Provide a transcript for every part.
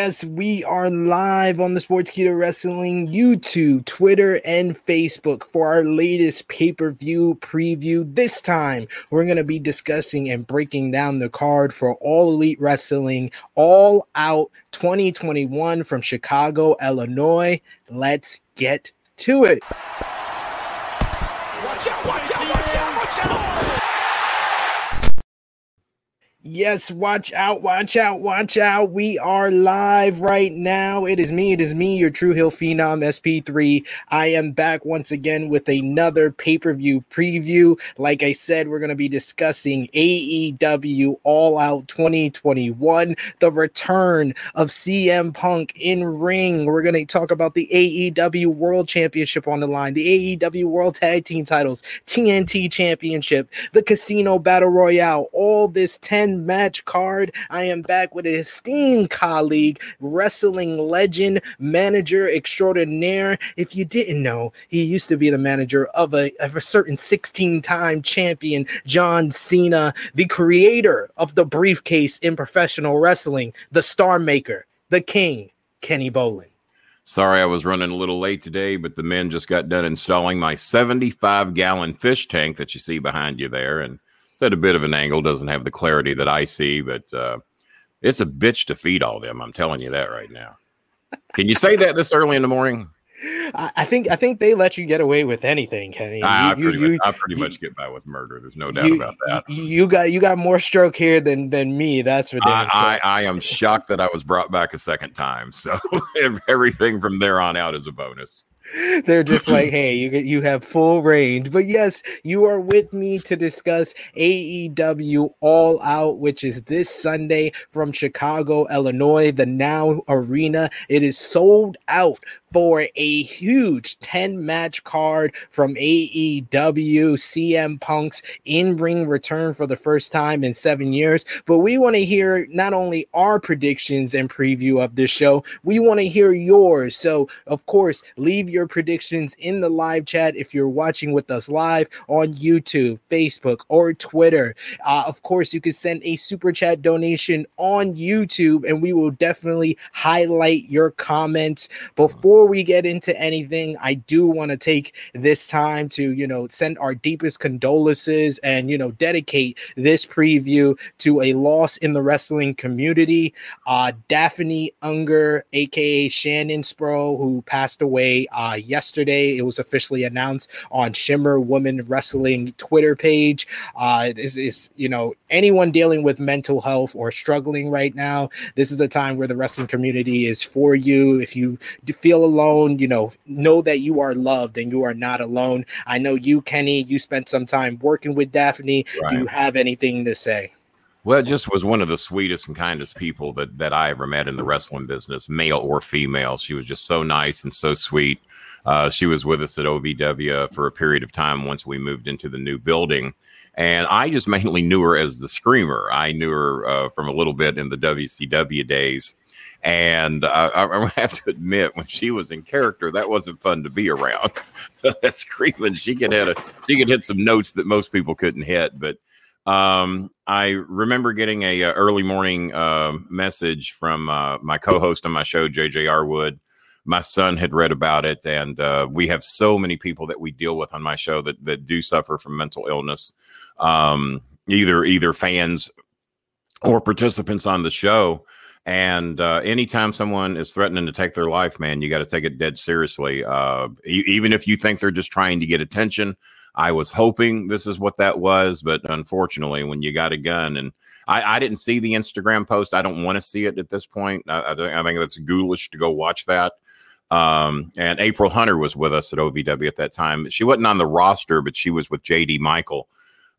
Yes, we are live on the Sportskeeda Wrestling YouTube, Twitter, and Facebook for our latest pay per view preview. This time, we're going to be discussing and breaking down the card for All Elite Wrestling All Out 2021 from Chicago, Illinois. Let's get to it. Watch out, watch out, watch out. Yes, watch out, watch out, watch out. We are live right now. It is me, it is me, your True Heel Phenom SP3. I am back once again with another pay per view preview. Like I said, we're going to be discussing AEW All Out 2021, the return of CM Punk in ring. We're going to talk about the AEW World Championship on the line, the AEW World Tag Team titles, TNT Championship, the Casino Battle Royale, all this 10 10 match card. I am back with an esteemed colleague, wrestling legend, manager extraordinaire. If you didn't know, he used to be the manager of a, of a certain 16 time champion, John Cena, the creator of the briefcase in professional wrestling, the star maker, the king, Kenny Bolin. Sorry, I was running a little late today, but the men just got done installing my 75 gallon fish tank that you see behind you there. And it's at a bit of an angle, doesn't have the clarity that I see, but uh, it's a bitch to feed all them. I'm telling you that right now. Can you say that this early in the morning? I think I think they let you get away with anything, Kenny. I, you, pretty, you, much, I pretty you, much get by with murder. There's no doubt you, about that. You got you got more stroke here than than me. That's for damn I, I, I am shocked that I was brought back a second time. So everything from there on out is a bonus. They're just like, hey, you you have full range. But yes, you are with me to discuss AEW All Out, which is this Sunday from Chicago, Illinois, the Now Arena. It is sold out for a huge 10 match card from AEW CM Punk's in ring return for the first time in seven years. But we want to hear not only our predictions and preview of this show, we want to hear yours. So, of course, leave your predictions in the live chat if you're watching with us live on YouTube, Facebook, or Twitter. Uh, of course, you can send a super chat donation on YouTube, and we will definitely highlight your comments before before we get into anything, I do want to take this time to, you know, send our deepest condolences and, you know, dedicate this preview to a loss in the wrestling community. Uh, Daffney Unger, aka Shannon Spruill, who passed away uh, yesterday. It was officially announced on Shimmer Woman Wrestling Twitter page. Uh, this is, you know, anyone dealing with mental health or struggling right now, this is a time where the wrestling community is for you. If you feel alone, you know, know that you are loved and you are not alone. I know you, Kenny, you spent some time working with Daffney. Right. Do you have anything to say? Well, it just was one of the sweetest and kindest people that that I ever met in the wrestling business, male or female. She was just so nice and so sweet. Uh, she was with us at OVW for a period of time once we moved into the new building. And I just mainly knew her as the screamer. I knew her uh, from a little bit in the WCW days. And uh, I, I have to admit, when she was in character, that wasn't fun to be around. that screaming, she could hit a she could hit some notes that most people couldn't hit. But um, I remember getting a, a early morning uh, message from uh, my co-host on my show, JJ Arwood. My son had read about it, and uh, we have so many people that we deal with on my show that that do suffer from mental illness. Um, either either fans or participants on the show and uh, anytime someone is threatening to take their life, man, you got to take it dead seriously. Uh, e- even if you think they're just trying to get attention, I was hoping this is what that was, but unfortunately, when you got a gun and I, I didn't see the Instagram post, I don't want to see it at this point. I, I, think, I think that's ghoulish to go watch that. Um, and April Hunter was with us at OVW at that time. She wasn't on the roster, but she was with JD Michael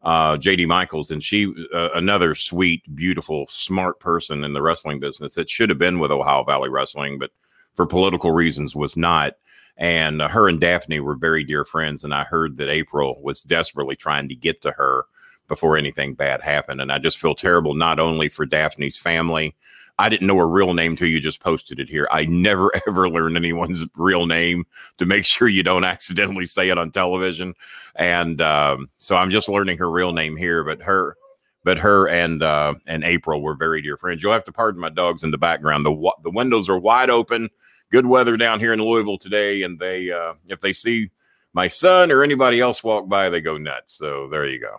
uh, JD Michaels, and she uh, another sweet, beautiful, smart person in the wrestling business that should have been with Ohio Valley Wrestling, but for political reasons was not. And uh, her and Daffney were very dear friends, and I heard that April was desperately trying to get to her before anything bad happened. And I just feel terrible not only for Daffney's family, I didn't know her real name till you just posted it here. I never ever learned anyone's real name to make sure you don't accidentally say it on television. And um, so I'm just learning her real name here. But her, but her and uh, and April were very dear friends. You'll have to pardon my dogs in the background. the The windows are wide open. Good weather down here in Louisville today, and they uh, if they see my son or anybody else walk by, they go nuts. So there you go.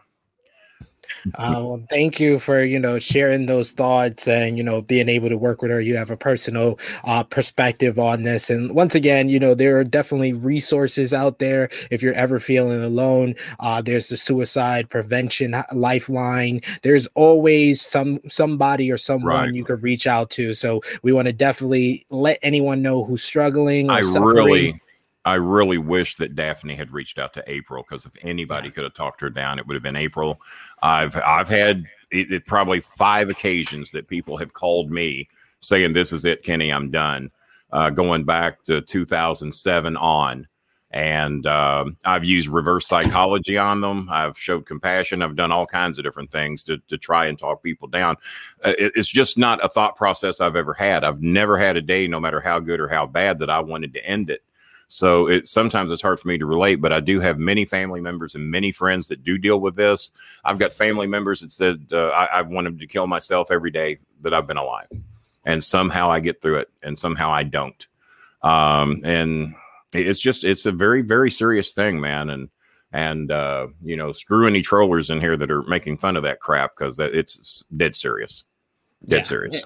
Uh, well, thank you for you know sharing those thoughts and you know being able to work with her. You have a personal uh, perspective on this, and once again, you know there are definitely resources out there if you're ever feeling alone. Uh, there's the suicide prevention lifeline. There's always some somebody or someone right. you could reach out to. So we want to definitely let anyone know who's struggling. I suffering. really I really wish that Daffney had reached out to April because if anybody yeah. could have talked her down, it would have been April. I've I've had it, it, probably five occasions that people have called me saying, "This is it, Kenny. I'm done." Uh, going back to 2007 on, and uh, I've used reverse psychology on them. I've showed compassion. I've done all kinds of different things to to try and talk people down. Uh, it, it's just not a thought process I've ever had. I've never had a day, no matter how good or how bad, that I wanted to end it so it sometimes it's hard for me to relate, but I do have many family members and many friends that do deal with this. I've got family members that said uh, I, I wanted to kill myself every day that I've been alive, and somehow I get through it, and somehow I don't. Um, and it's just it's a very very serious thing, man, and and uh, you know screw any trollers in here that are making fun of that crap because that it's dead serious, dead yeah, serious.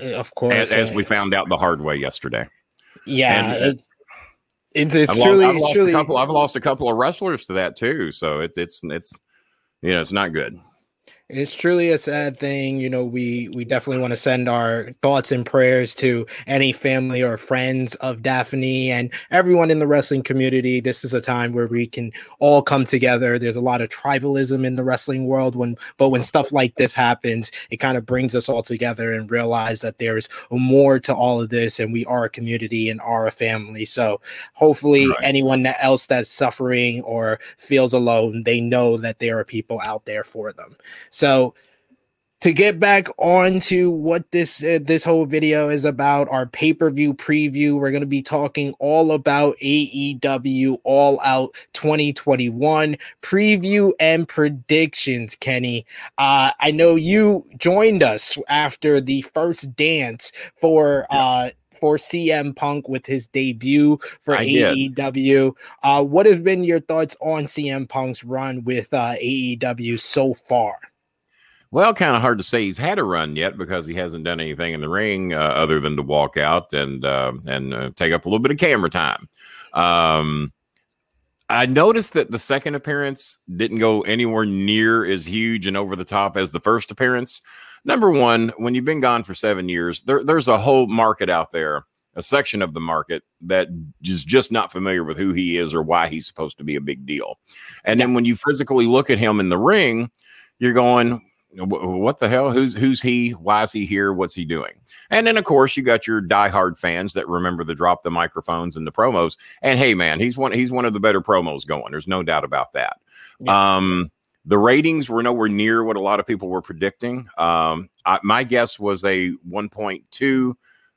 Of course, as, as, we found out the hard way yesterday. Yeah, and, it's it's, I've truly, lost, I've lost truly... a couple. I've lost a couple of wrestlers to that too. So it's it's it's you know it's not good it's truly a sad thing you know we we definitely want to send our thoughts and prayers to any family or friends of Daffney and everyone in the wrestling community. This is a time where we can all come together. There's a lot of tribalism in the wrestling world when but when stuff like this happens it kind of brings us all together and realize that there's more to all of this and we are a community and are a family. So hopefully right. anyone else that's suffering or feels alone they know that there are people out there for them so to get back on to what this uh, this whole video is about, our pay-per-view preview, we're going to be talking all about AEW All Out 2021 preview and predictions, Kenny. Uh, I know you joined us after the first dance for uh for CM Punk with his debut for I AEW. Uh, what have been your thoughts on CM Punk's run with uh, AEW so far? Well, kind of hard to say he's had a run yet because he hasn't done anything in the ring uh, other than to walk out and uh, and uh, take up a little bit of camera time. Um, I noticed that the second appearance didn't go anywhere near as huge and over the top as the first appearance. Number one, when you've been gone for seven years, there, there's a whole market out there, a section of the market that is just not familiar with who he is or why he's supposed to be a big deal. And then when you physically look at him in the ring, you're going, what the hell? Who's who's he? Why is he here? What's he doing? And then of course you got your diehard fans that remember the drop the microphones and the promos. And hey, man, he's one he's one of the better promos going. There's no doubt about that. Yeah. Um, the ratings were nowhere near what a lot of people were predicting. Um, I, my guess was a 1.2. Uh,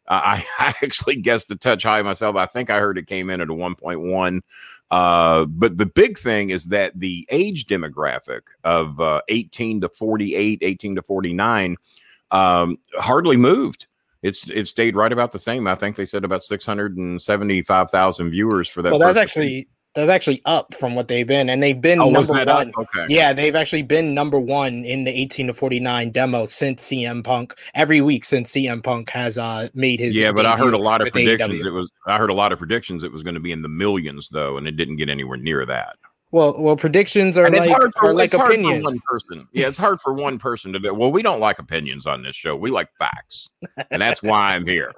I, I actually guessed a touch high myself. I think I heard it came in at a 1.1. Uh, but the big thing is that the age demographic of uh, 18 to 48, 18 to 49 um, hardly moved. It's it stayed right about the same. I think they said about 675,000 viewers for that. Well, that's actually that's actually up from what they've been, and they've been oh, number one. Okay. Yeah, they've actually been number one in the 18 to 49 demo since CM Punk every week since CM Punk has uh made his. Yeah, but I heard a lot of predictions. AEW. It was I heard a lot of predictions. It was going to be in the millions though, and it didn't get anywhere near that. Well, well, predictions are like, hard for, are like opinions. one person. Yeah, it's hard for one person to do. Well, we don't like opinions on this show. We like facts, and that's why I'm here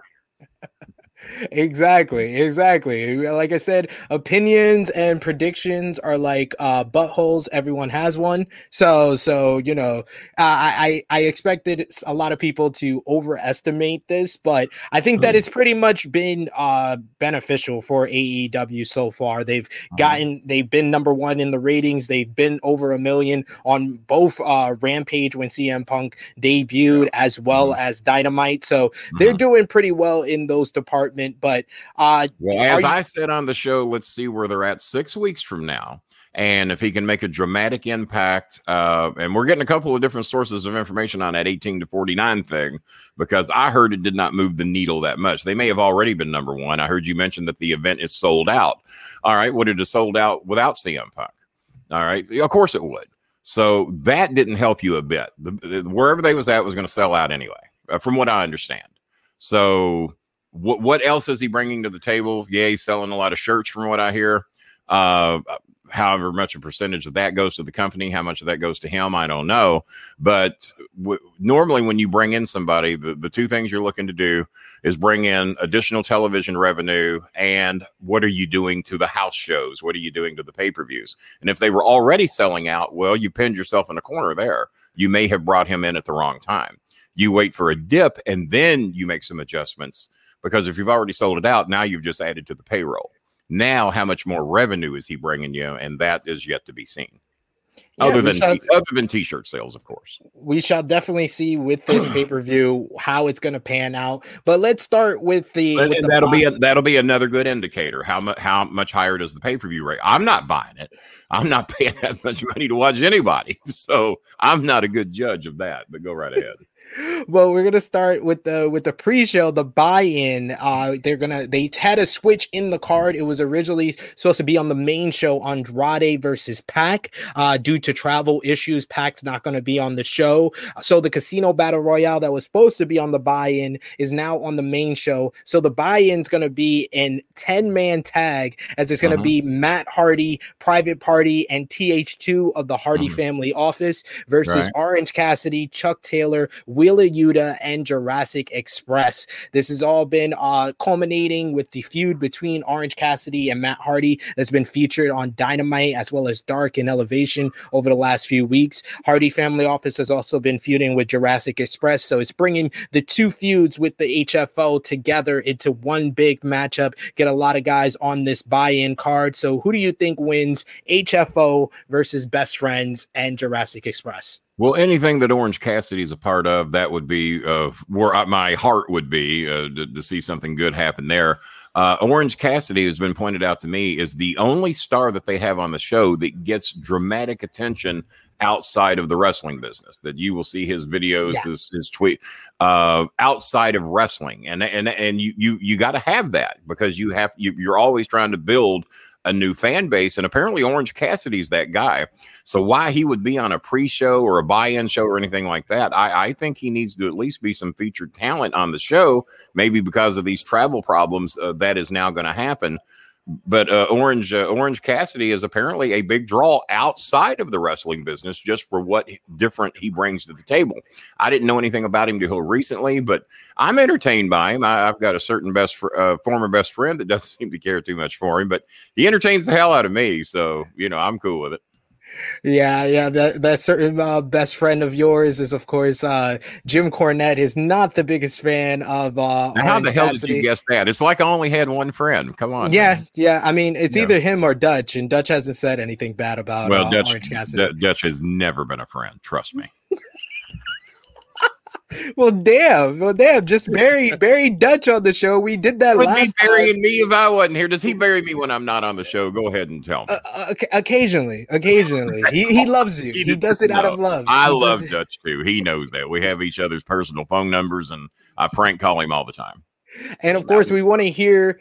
exactly exactly. Like i said opinions and predictions are like uh buttholes. Everyone has one. So so you know i i, I expected a lot of people to overestimate this but i think that mm. it's pretty much been uh beneficial for aew so far. They've uh-huh. gotten they've been number one in the ratings. They've been over a million on both uh rampage when cm punk debuted as well mm-hmm. as dynamite. So they're doing pretty well in those departments department. But uh, well, as you- I said on the show, let's see where they're at six weeks from now. And if he can make a dramatic impact, uh, and we're getting a couple of different sources of information on that 18 to 49 thing, because I heard it did not move the needle that much. They may have already been number one. I heard you mention that the event is sold out. All right. Would it have sold out without CM Punk? All right. Of course it would. So that didn't help you a bit. The, the, wherever they was at was going to sell out anyway, uh, from what I understand. So what what else is he bringing to the table? Yeah, he's selling a lot of shirts from what I hear. Uh, however much a percentage of that goes to the company, how much of that goes to him, I don't know. But w- normally, when you bring in somebody, the, the two things you're looking to do is bring in additional television revenue and what are you doing to the house shows? What are you doing to the pay per views? And if they were already selling out, well, you pinned yourself in a corner there. You may have brought him in at the wrong time. You wait for a dip and then you make some adjustments because if you've already sold it out, now you've just added to the payroll. Now, how much more revenue is he bringing you? And that is yet to be seen. Yeah, other than shall, other than t-shirt sales, of course. We shall definitely see with this pay-per-view how it's going to pan out. But let's start with the, with the that'll be a, that'll be another good indicator. How much how much higher does the pay-per-view rate? I'm not buying it. I'm not paying that much money to watch anybody, so I'm not a good judge of that. But go right ahead well, we're gonna start with the with the pre-show, the buy-in. Uh, they're gonna they had a switch in the card. It was originally supposed to be on the main show, Andrade versus Pac. Uh, due to travel issues, Pac's not gonna be on the show. So the Casino Battle Royale that was supposed to be on the buy-in is now on the main show. So the buy-in's gonna be in ten man tag, as it's gonna uh-huh. be Matt Hardy, Private Party, and TH2 of the Hardy uh-huh. family office versus right. Orange Cassidy, Chuck Taylor. Wheeler Yuta, and Jurassic Express. This has all been uh, culminating with the feud between Orange Cassidy and Matt Hardy that's been featured on Dynamite as well as Dark and Elevation over the last few weeks. Hardy Family Office has also been feuding with Jurassic Express, so it's bringing the two feuds with the HFO together into one big matchup. Get a lot of guys on this buy-in card. So who do you think wins HFO versus Best Friends and Jurassic Express? Well, anything that Orange Cassidy is a part of, that would be uh, where I, my heart would be uh, to, to, see something good happen there. Uh, Orange Cassidy has been pointed out to me is the only star that they have on the show that gets dramatic attention outside of the wrestling business. That you will see his videos, yeah. his, his tweet uh, outside of wrestling, and and and you you you got to have that because you have you, you're always trying to build a new fan base. And apparently, Orange Cassidy's that guy. So, why he would be on a pre show or a buy in show or anything like that, I, I, think he needs to at least be some featured talent on the show. Maybe because of these travel problems, uh, that is now going to happen but uh, Orange uh, Orange Cassidy is apparently a big draw outside of the wrestling business, just for what different he brings to the table. I didn't know anything about him until recently, but I'm entertained by him. I, have got a certain best fr- uh, former best friend that doesn't seem to care too much for him, but he entertains the hell out of me. So you know, I'm cool with it. Yeah, yeah. That that certain uh, best friend of yours is, of course, uh, Jim Cornette. Is not the biggest fan of. Uh, how the hell Cassidy. did you guess that? It's like I only had one friend. Come on. Yeah, man. yeah. I mean, it's yeah. either him or Dutch, and Dutch hasn't said anything bad about. Well, uh, Dutch, Orange Cassidy. D- Dutch has never been a friend. Trust me. Well, damn. Well, damn. Just bury bury Dutch on the show. We did that Would last. He burying time. me if I wasn't here. Does he bury me when I'm not on the show? Go ahead and tell me. Uh, uh occasionally, occasionally, he, he loves you. He, he does it out of love. I he love Dutch too. He knows that. We have each other's personal phone numbers, and I prank call him all the time. And of course, we want to hear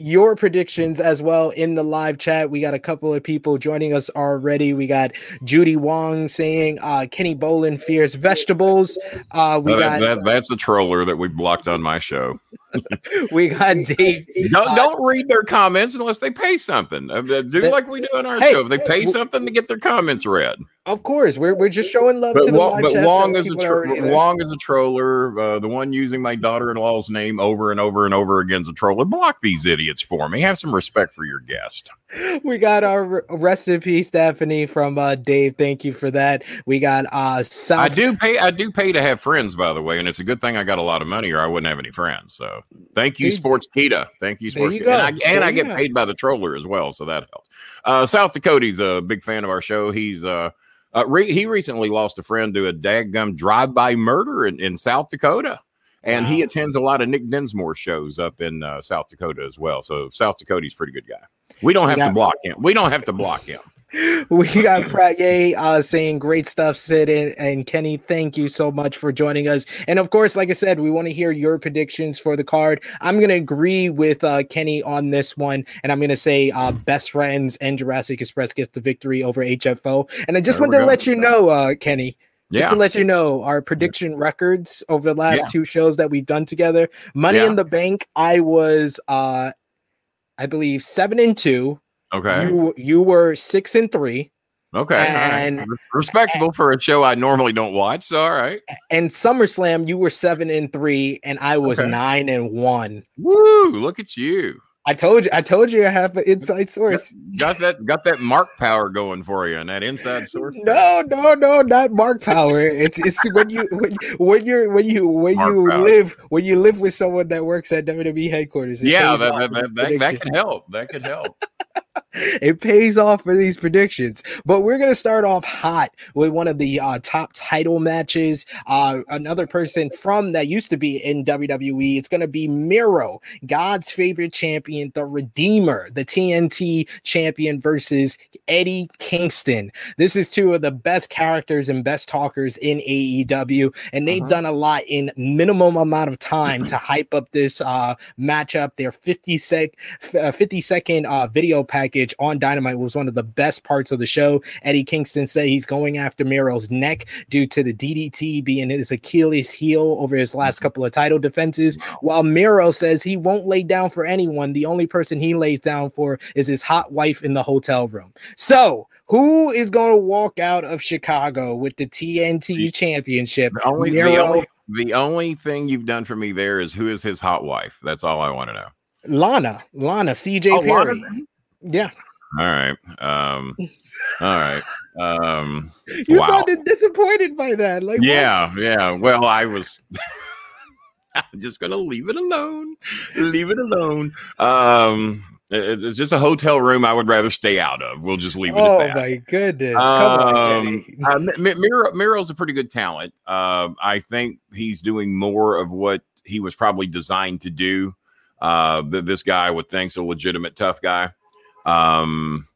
your predictions as well in the live chat. We got a couple of people joining us already. We got Judy Wong saying uh, Kenny Bolin fears vegetables. Uh, we that, got that, that's the troller that we blocked on my show. we got deep. Don't uh, don't read their comments unless they pay something. Uh, do like we do on our hey, show. If they pay something to get their comments read. Of course, we're, we're just showing love but to the long, But long as a tro- long as a troller, uh, the one using my daughter-in-law's name over and over and over again is a troller. Block these idiots for me. Have some respect for your guest. We got our rest in peace, Stephanie from uh, Dave. Thank you for that. We got uh, South- I do pay. I do pay to have friends, by the way, and it's a good thing I got a lot of money, or I wouldn't have any friends. So thank you, Sportskeeda. Thank you, Sports. You and I, and I get go. paid by the troller as well, so that helps. Uh, South Dakota's a big fan of our show. He's uh uh, re- he recently lost a friend to a daggum drive-by murder in, in South Dakota. and wow. he attends a lot of Nick Dinsmore shows up in uh, South Dakota as well. So South Dakota's pretty good guy. We don't have to block him. We don't have to block him. we got Prague uh, saying great stuff, Sid and, and, Kenny. Thank you so much for joining us. And of course, like I said, we want to hear your predictions for the card. I'm going to agree with uh, Kenny on this one, and I'm going to say uh, Best Friends and Jurassic Express gets the victory over HFO. And I just wanted to let you know, uh, Kenny, just yeah. to let you know, our prediction records over the last yeah. two shows that we've done together. Money yeah. in the Bank, I was, uh, I believe, seven and two. Okay. You you were six and three. Okay. And respectable and, for a show I normally don't watch. So, all right. And SummerSlam, you were seven and three, and I was okay. nine and one. Woo! Look at you. I told you, I told you I have an inside source. Got that got that mark power going for you and that inside source. No, no, no, not mark power. It's it's when you when, when you're when you when mark you power. live when you live with someone that works at WWE headquarters. Yeah, that, that, that, that, that can help. That can help. it pays off for these predictions. But we're going to start off hot with one of the uh, top title matches. Uh, another person from that used to be in WWE. It's going to be Miro, God's favorite champion, the Redeemer, the TNT champion versus Eddie Kingston. This is two of the best characters and best talkers in AEW, and they've uh-huh. done a lot in minimum amount of time to hype up this uh, matchup. Their 50 sec, uh, 50 second uh, video package on Dynamite was one of the best parts of the show. Eddie Kingston said he's going after Miro's neck due to the DDT being his Achilles heel over his last mm-hmm. couple of title defenses, while Miro says he won't lay down for anyone. The only person he lays down for is his hot wife in the hotel room. So, who is going to walk out of Chicago with the TNT championship? The only, the only, the only thing you've done for me there is who is his hot wife. That's all I want to know. Lana, Lana, CJ oh, Perry. Lana? Yeah. All right. Um, all right. Um, you wow. sounded disappointed by that. Like, yeah, what? yeah. Well, I was. I'm just gonna leave it alone. Leave it alone. Um, it's just a hotel room I would rather stay out of. We'll just leave it oh, at that. Oh my goodness! Um, uh, Miro, Miro's a pretty good talent. Uh, I think he's doing more of what he was probably designed to do. Uh, this guy would think's a legitimate tough guy. Um,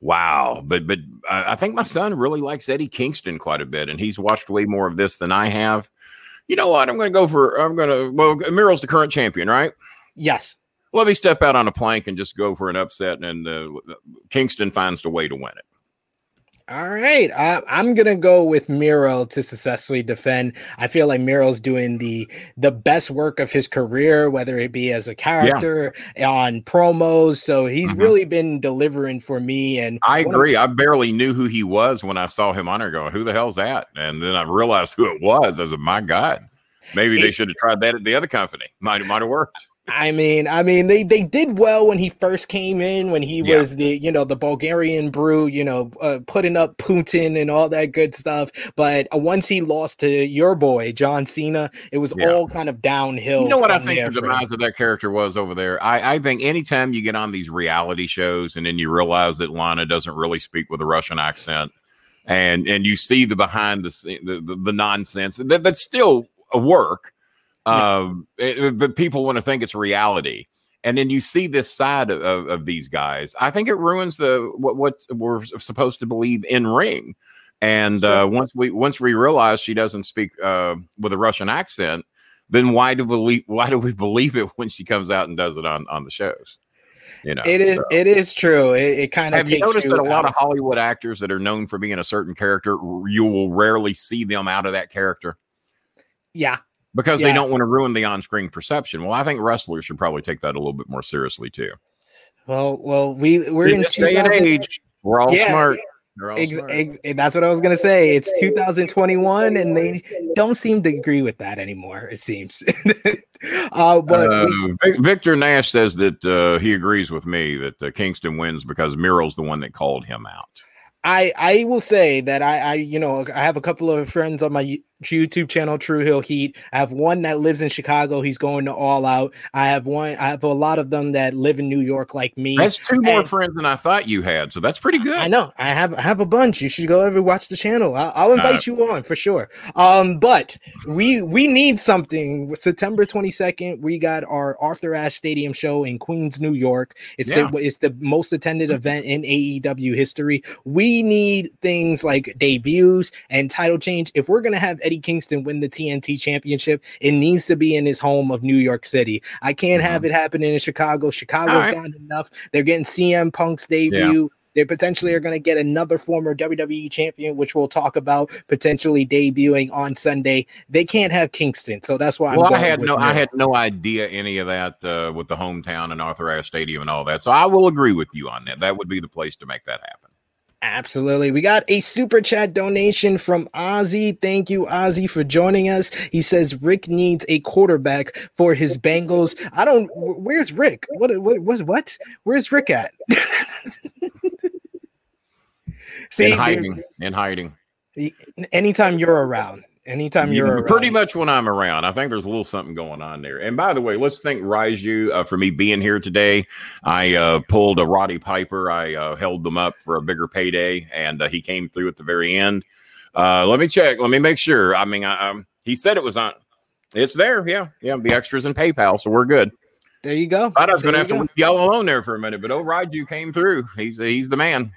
wow. But but I think my son really likes Eddie Kingston quite a bit, and he's watched way more of this than I have. You know what? I'm going to go for. I'm going to. Well, Miro's the current champion, right? Yes. Let me step out on a plank and just go for an upset, and uh, Kingston finds the way to win it. All right. I, I'm gonna go with Miro to successfully defend. I feel like Miro's doing the the best work of his career, whether it be as a character yeah. on promos. So he's mm-hmm. really been delivering for me. And I agree. Of- I barely knew who he was when I saw him on there going, Who the hell's that? And then I realized who it was. I was like, My God. Maybe they should have tried that at the other company. Might might have worked. I mean, I mean, they they did well when he first came in, when he yeah. was the you know the Bulgarian Brute, you know, uh, putting up Putin and all that good stuff. But uh, once he lost to your boy John Cena, it was yeah. all kind of downhill. You know what I think the demise of that character was over there. I, I think anytime you get on these reality shows and then you realize that Lana doesn't really speak with a Russian accent, and and you see the behind the the, the, the nonsense that that's still a work um, it, but people want to think it's reality. And then you see this side of, of, of, these guys. I think it ruins the what, what we're supposed to believe in ring. And uh, once we once we realize she doesn't speak uh, with a Russian accent, then why do we believe why do we believe it when she comes out and does it on on the shows? You know, it is so. it is true. It, it kind of have you noticed you that a lot of Hollywood actors that are known for being a certain character, you will rarely see them out of that character. Yeah, because yeah. they don't want to ruin the on-screen perception. Well, I think wrestlers should probably take that a little bit more seriously too. Well, well, we we're in, in this day and age. We're all yeah, smart. All ex- smart. Ex- that's what I was gonna say. It's 2021, and they don't seem to agree with that anymore. It seems. uh, but uh, we- Victor Nash says that uh, he agrees with me that uh, Kingston wins because Miro's the one that called him out. I I will say that I I you know I have a couple of friends on my YouTube channel, True Heel Heat. I have one that lives in Chicago. He's going to All Out. I have one. I have a lot of them that live in New York, like me. That's two more friends than I thought you had. So that's pretty good. I know. I have. I have a bunch. You should go over watch the channel. I'll, I'll invite uh, you on for sure. Um, but we we need something. September twenty second, we got our Arthur Ashe Stadium show in Queens, New York. It's yeah. the it's the most attended event in AEW history. We need things like debuts and title change. If we're gonna have Eddie Kingston win the TNT championship, it needs to be in his home of New York City. I can't mm-hmm. have it happening in Chicago. Chicago's right. got enough. They're getting CM Punk's debut. Yeah. They potentially are going to get another former WWE champion, which we'll talk about potentially debuting on Sunday. They can't have Kingston, so that's why. Well, i had no, I had no idea any of that uh, with the hometown and Arthur Ashe Stadium and all that. So I will agree with you on that. That would be the place to make that happen. Absolutely. We got a super chat donation from Ozzy. Thank you, Ozzy, for joining us. He says Rick needs a quarterback for his Bengals. I don't. Where's Rick? What? What? What? What? Where's Rick at? See, in hiding. In hiding. Anytime you're around, Anytime you're around. pretty much when I'm around, I think there's a little something going on there. And by the way, let's thank Raiju uh, for me being here today. I uh, pulled a Roddy Piper. I uh, held them up for a bigger payday, and uh, he came through at the very end. Uh, let me check. Let me make sure. I mean, I, um, he said it was on. It's there. Yeah, yeah. The extras in PayPal, so we're good. There you go. I was going to have go. to leave y'all alone there for a minute, but oh, Raiju came through. He's he's the man.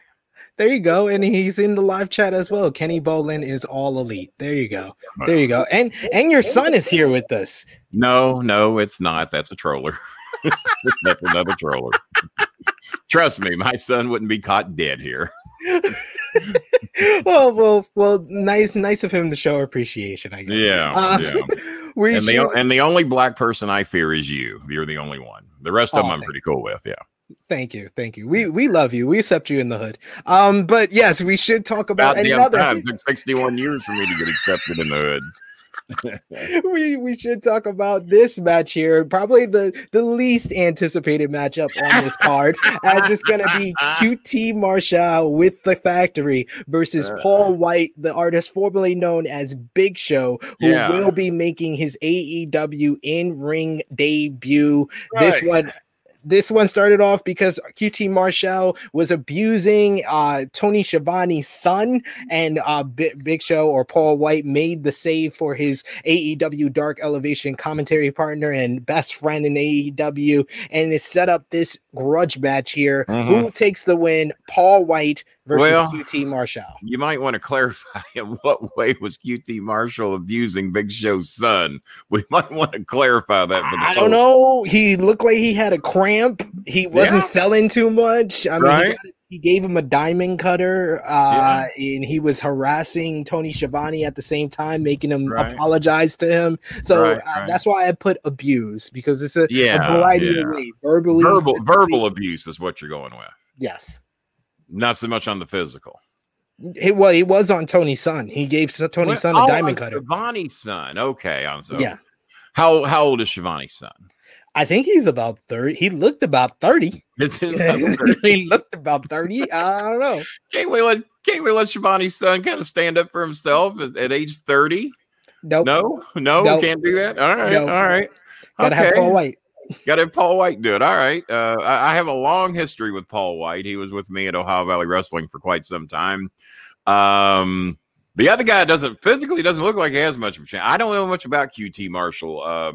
There you go. And he's in the live chat as well. Kenny Bolin is all elite. There you go. There you go. And and your son is here with us. No, no, it's not. That's a troller. That's another troller. Trust me, my son wouldn't be caught dead here. well, well, well, nice, nice of him to show appreciation. I guess. Yeah, uh, yeah. and, the, and the only black person I fear is you. You're the only one. The rest of them I'm pretty cool with. Yeah. Thank you, thank you. We we love you. We accept you in the hood. Um, but yes, we should talk about, about another. Time. It took sixty-one years for me to get accepted in the hood. we we should talk about this match here. Probably the the least anticipated matchup on this card, as it's going to be QT Marshall with the Factory versus uh, Paul Wight, the artist formerly known as Big Show, who yeah. will be making his AEW in ring debut. Right. This one this one started off because QT Marshall was abusing uh, Tony Schiavone's son, and uh, B- Big Show or Paul Wight made the save for his AEW Dark Elevation commentary partner and best friend in AEW, and it set up this grudge match here. Mm-hmm. Who takes the win? Paul Wight versus well, QT Marshall. You might want to clarify in what way was QT Marshall abusing Big Show's son. We might want to clarify that. For the I don't know. He looked like he had a cramp. He wasn't yeah. selling too much. I mean, right? he, got, he, gave him a diamond cutter, uh, yeah. and he was harassing Tony Schiavone at the same time, making him right. apologize to him. So right, uh, that's why I put abuse because it's a, yeah, a variety of ways. Verbally, verbal, verbal abuse is what you're going with. Yes. Not so much on the physical. It, well, he was on Tony's son. He gave Tony's well, son a oh, diamond cutter. Schiavone's son. Okay, I'm so. Yeah. How how old is Schiavone's son? I think he's about 30. He looked about 30. he looked about 30. I don't know. Can't we let can't we let Schiavone's son kind of stand up for himself at, at age 30? Nope. No, no, nope. can't do that. All right, nope. all right. Gotta okay. have Paul Wight. Got to Paul Wight do it. All right. Uh, I, I, have a long history with Paul Wight. He was with me at Ohio Valley Wrestling for quite some time. Um, the other guy doesn't physically doesn't look like he has much of a chance. I don't know much about QT Marshall. Uh,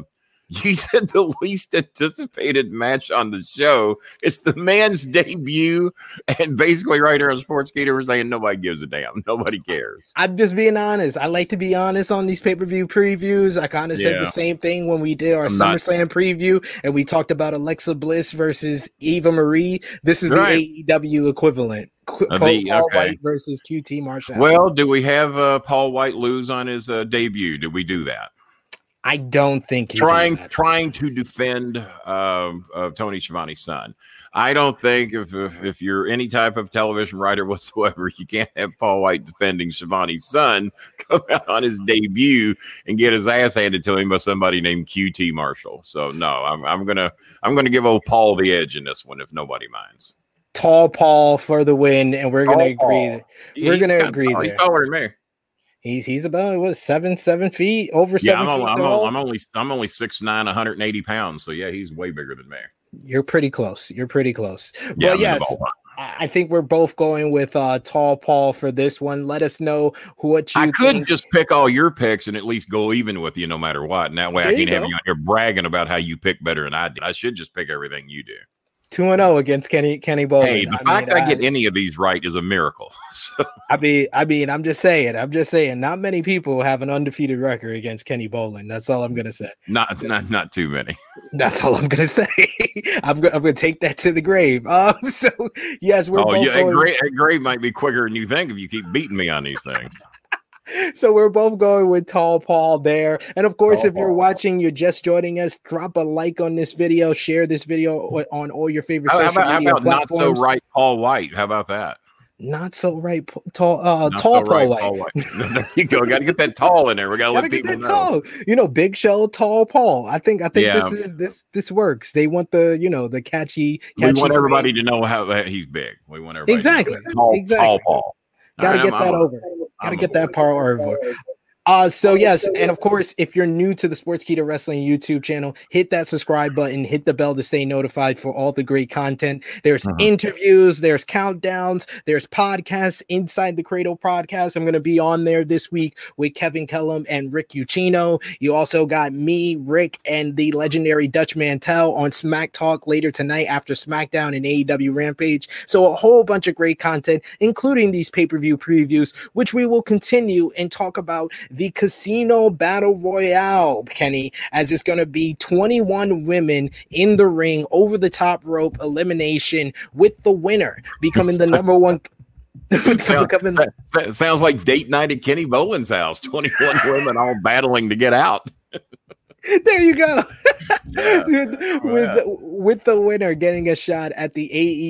you said the least anticipated match on the show. It's the man's debut, and basically, right here on Sportskeeda, we're saying nobody gives a damn. Nobody cares. I'm just being honest. I like to be honest on these pay per view previews. I kind of yeah. said the same thing when we did our I'm SummerSlam not... preview, and we talked about Alexa Bliss versus Eva Marie. This is right. the AEW equivalent. Qu- uh, the, Paul. Wight versus QT Marshall. Well, do we have uh, Paul Wight lose on his uh, debut? Did we do that? I don't think trying trying to defend uh, uh, Tony Schiavone's son. I don't think if, if, if you're any type of television writer whatsoever, you can't have Paul Wight defending Schiavone's son come out on his debut and get his ass handed to him by somebody named QT Marshall. So no, I'm I'm gonna I'm gonna give old Paul the edge in this one if nobody minds. Tall Paul for the win, and we're gonna agree. We're gonna agree. He's taller than me. He's he's about what seven seven feet over Yeah, seven I'm only, I'm, only, I'm only I'm only six nine, 180 pounds. So yeah, he's way bigger than me. You're pretty close. You're pretty close. Yeah, but I'm yes. I think we're both going with uh tall Paul for this one. Let us know what you I could think. just pick all your picks and at least go even with you no matter what. And that way There I can have you on here bragging about how you pick better than I did. I should just pick everything you do. Two and zero against Kenny Kenny Bolin. hey, the I fact mean, I get any of these right is a miracle. So, I mean, I mean, I'm just saying. I'm just saying. Not many people have an undefeated record against Kenny Bolin. That's all I'm gonna say. not not not too many. That's all I'm gonna say. I'm gonna I'm gonna take that to the grave. Um. So yes, we're oh, both yeah, a going, grade, a grade might be quicker than you think if you keep beating me on these things. So we're both going with Tall Paul there. And of course, Tall if you're Paul. watching, you're just joining us. Drop a like on this video. Share this video on all your favorite How, how social about, how media about not so right, Paul Wight? How about that? Not so right. Tall. Uh, Not tall so Paul right, White. Paul Wight. there you go. Got to get that tall in there. We got to Gotta let get people that know. tall. You know, Big Show, Tall Paul. I think. I think Yeah. this is this this works. They want the you know the catchy. We want everybody to know how he's big. We want everybody Exactly. to know tall, Exactly. tall Paul. Got to I'm- get that I'm- over. Got to get that part over. Uh, so yes, and of course, if you're new to the Sports Sportskeeda Wrestling YouTube channel, hit that subscribe button, hit the bell to stay notified for all the great content. There's Mhm. interviews, there's countdowns, there's podcasts inside the Cradle podcast. I'm gonna be on there this week with Kevin Kellam and Rick Ucchino. You also got me, Rick, and the legendary Dutch Mantell on Smack Talk later tonight after SmackDown and AEW Rampage. So a whole bunch of great content, including these pay-per-view previews, which we will continue and talk about the Casino Battle Royale, Kenny, as it's going to be 21 women in the ring over the top rope elimination with the winner becoming the number one. Sound- becoming, Sa- sa- sounds like date night at Kenny Bolin's house. 21 women all battling to get out. there you go. Yeah. with Yeah. with, the winner getting a shot at the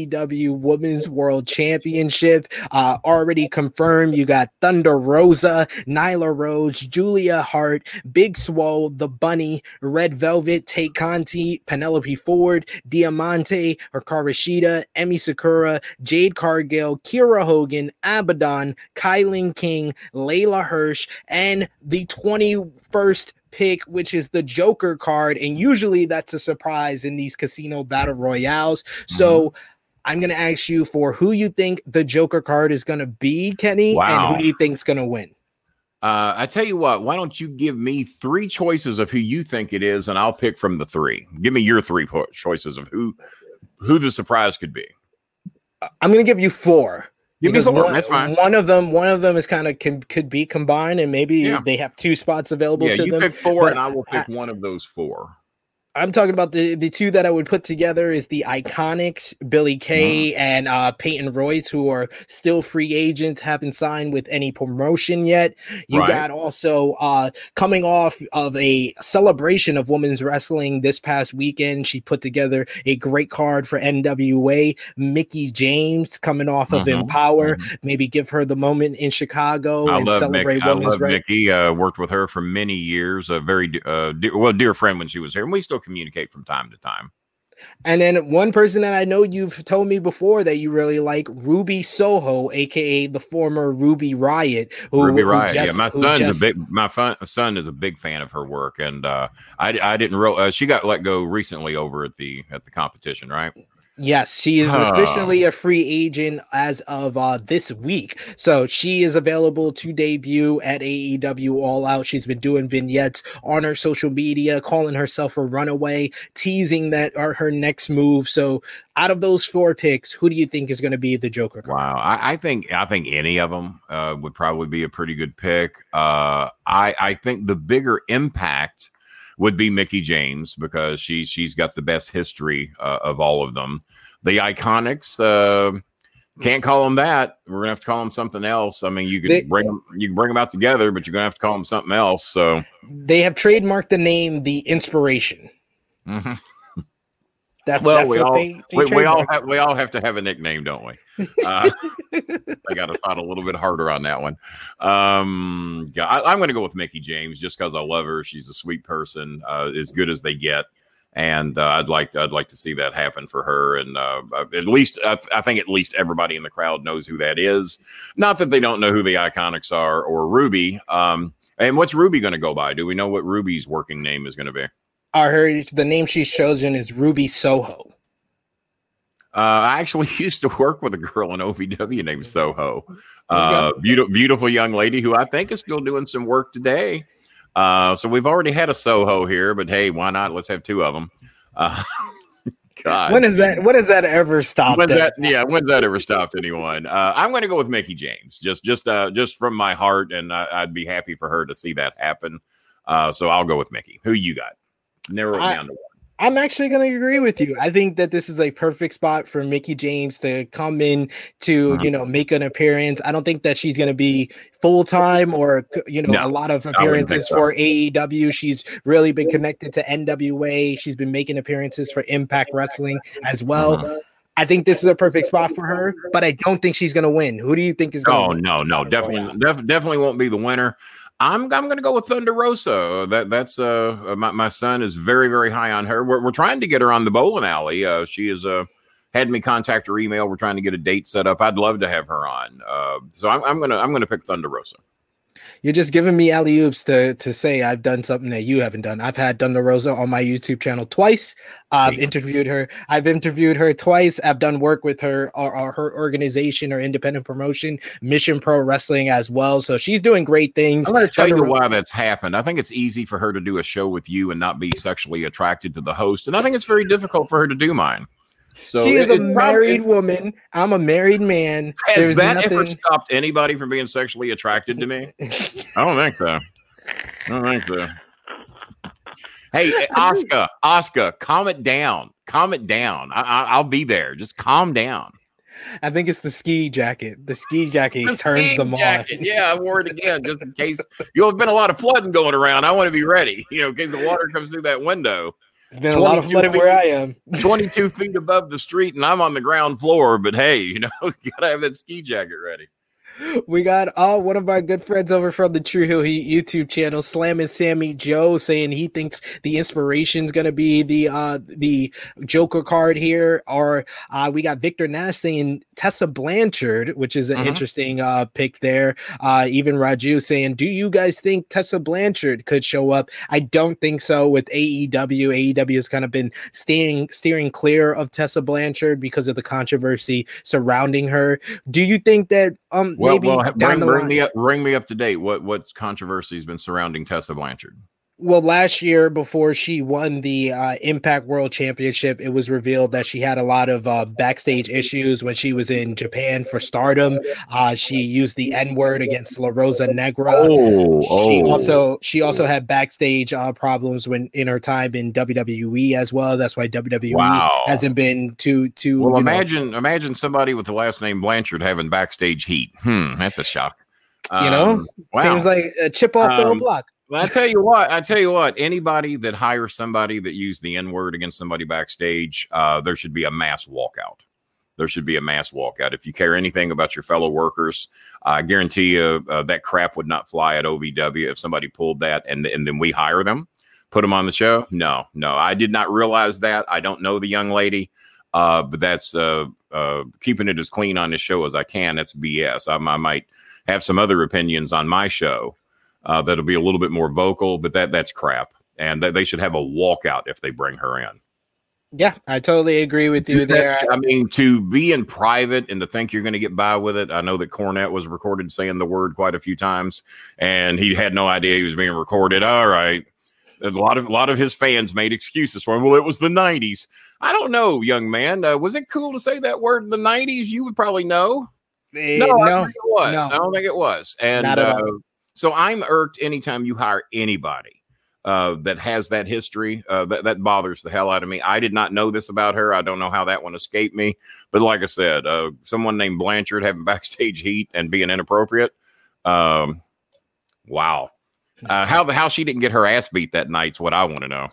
AEW Women's World Championship. Uh, already confirmed. You got Thunder Rosa, Nyla Rose, Julia Hart, Big Swole, The Bunny, Red Velvet, Tay Conti, Penelope Ford, Diamante, Hikaru Shida, Emi Sakura, Jade Cargill, Kiera Hogan, Abadon, KiLynn King, Layla Hirsch, and the 21st pick, which is the Joker card. And usually that's a surprise in these casino battle royales. So I'm going to ask you for who you think the Joker card is going to be, Kenny, and who do you think's going to win? Uh, I tell you what, why don't you give me three choices of who you think it is, and I'll pick from the three. Give me your three po- choices of who who the surprise could be. I'm going to give you four. Me because four. One, That's fine. One of them, one of them is kind of can, could be combined, and maybe Yeah. they have two spots available Yeah, to you them. pick four, but and I will pick one of those four. I'm talking about the the two that I would put together is the Iconics, Billy Kay and uh, Peyton Royce, who are still free agents, haven't signed with any promotion yet. You Right. got also uh, coming off of a celebration of women's wrestling this past weekend. She put together a great card for NWA. Mickie James coming off of Mhm, Empower, maybe give her the moment in Chicago I and love celebrate Mickie. I women's love wrestling. Mickie. Uh, worked with her for many years. A very uh, dear, well dear friend when she was here, and we still communicate from time to time. And then one person that I know you've told me before that you really like, Ruby Soho, aka the former Ruby Riot. Who, Ruby Riot. just- yeah, my son's just- a big my fun, son is a big fan of her work, and uh, I I didn't real uh, she got let go recently over at the at the competition, right? Yes, she is Huh. officially a free agent as of uh, this week. So she is available to debut at AEW All Out. She's been doing vignettes on her social media, calling herself a runaway, teasing that are her next move. So out of those four picks, who do you think is going to be the Joker? card? Wow, I, I think I think any of them uh, would probably be a pretty good pick. Uh, I I think the bigger impact would be Mickie James because she's she's got the best history uh, of all of them. The Iconics. Uh, can't call them that. We're gonna have to call them something else. I mean, you could They- bring them, you can bring them out together, but you're gonna have to call them something else. So, They have trademarked the name The Inspiration. mhm. That's, well, that's we what all they, they we, we all have we all have to have a nickname, don't we? Uh, I got to thought a little bit harder on that one. Um, I, I'm going to go with Mickie James just because I love her. She's a sweet person, uh, as good as they get. and uh, I'd like to, I'd like to see that happen for her. And uh, at least I, I, think at least everybody in the crowd knows who that is. Not that they don't know who the Iconics are or Ruby. Um, and what's Ruby going to go by? Do we know what Ruby's working name is going to be? I heard the name she's chosen is Ruby Soho. Uh, I actually used to work with a girl in OVW named Soho. Uh, beautiful, beautiful young lady who I think is still doing some work today. Uh, so we've already had a Soho here, but hey, why not? Let's have two of them. Uh, God, when is that? When has that ever stopped? When that, yeah, when's that ever stopped anyone? Uh, I'm going to go with Mickie James, just, just, uh, just from my heart, and I, would be happy for her to see that happen. Uh, so I'll go with Mickie. Who you got? Narrow it down to one. I'm actually going to agree with you. I think that this is a perfect spot for Mickie James to come in to, mm-hmm. you know, make an appearance. I don't think that she's going to be full time or, you know, no, a lot of appearances so. for AEW. She's really been connected to NWA. She's been making appearances for Impact Wrestling as well. Mm-hmm. I think this is a perfect spot for her, but I don't think she's going to win. Who do you think is going? Oh no, no, definitely, def- definitely won't be the winner. I'm I'm going to go with Thunder Rosa. That that's uh my, my son is very very high on her. We're we're trying to get her on the bowling alley. Uh, she is uh had me contact her email. We're trying to get a date set up. I'd love to have her on. Uh, so I'm, I'm gonna I'm gonna pick Thunder Rosa. You're just giving me alley oops to to say I've done something that you haven't done. I've had Thunder Rosa on my YouTube channel twice. I've interviewed her. I've interviewed her twice. I've done work with her or, or, her organization or independent promotion, Mission Pro Wrestling as well. So she's doing great things. I'm going to tell Thunder you why that's happened. I think it's easy for her to do a show with you and not be sexually attracted to the host, and I think it's very difficult for her to do do So she is a married woman. I'm a married man. Has There's that nothing... ever stopped anybody from being sexually attracted to me? I don't think so. I don't think so. Hey, eh, Oscar, Oscar, calm it down. Calm it down. I, will be there. Just calm down. I think it's the ski jacket. The ski jacket the turns ski them jacket. on. Yeah, I wore it again just in case. You know, been a lot of flooding going around. I want to be ready. You know, in case the water comes through that window. It's been a lot of flooding feet, where I am. 22 feet above the street, and I'm on the ground floor. But hey, you know, you gotta have that ski jacket ready we got uh, one of our good friends over from the True Heel Heat YouTube channel, slamming Sammy Joe, saying he thinks the inspiration is gonna be the uh the Joker card here. Or uh, we got Victor Nash saying Tessa Blanchard, which is an uh-huh. interesting uh pick there. Uh, even Raju saying, "Do you guys think Tessa Blanchard could show up?" I don't think so. With AEW, AEW has kind of been steering steering clear of Tessa Blanchard because of the controversy surrounding her. Do you think that um? Well, maybe well, bring, bring me up, bring me up to date. What what controversy has been surrounding Tessa Blanchard? Well, last year before she won the uh, Impact World Championship, it was revealed that she had a lot of uh, backstage issues when she was in Japan for Stardom. Uh, she used the N word against La Rosa Negra. Oh, she oh. also she also had backstage uh, problems when in her time in WWE as well. That's why WWE wow. hasn't been too too. Well, imagine know, imagine somebody with the last name Blanchard having backstage heat. Hmm, that's a shock. You know, um, wow. seems like a chip off the um, block. Well, I tell you what, I tell you what, anybody that hires somebody that used the N word against somebody backstage, uh, there should be a mass walkout. There should be a mass walkout. If you care anything about your fellow workers, I guarantee you uh, that crap would not fly at OVW if somebody pulled that and, and then we hire them, put them on the show. No, no, I did not realize that. I don't know the young lady, uh, but that's uh, uh, keeping it as clean on the show as I can. That's BS. I, I might have some other opinions on my show uh, that'll be a little bit more vocal, but that that's crap. And that they should have a walkout if they bring her in. Yeah, I totally agree with you there. I mean, to be in private and to think you're going to get by with it. I know that Cornette was recorded saying the word quite a few times, and he had no idea he was being recorded. All right, a lot of a lot of his fans made excuses for him. Well, it was the '90s. I don't know, young man. Uh, was it cool to say that word in the '90s? You would probably know. no, no, I don't think it was. No. I don't think it was. And uh, so I'm irked anytime you hire anybody uh, that has that history. Uh, that, that bothers the hell out of me. I did not know this about her. I don't know how that one escaped me. But like I said, uh, someone named Blanchard having backstage heat and being inappropriate. Um, wow. Uh, how how she didn't get her ass beat that night's what I want to know.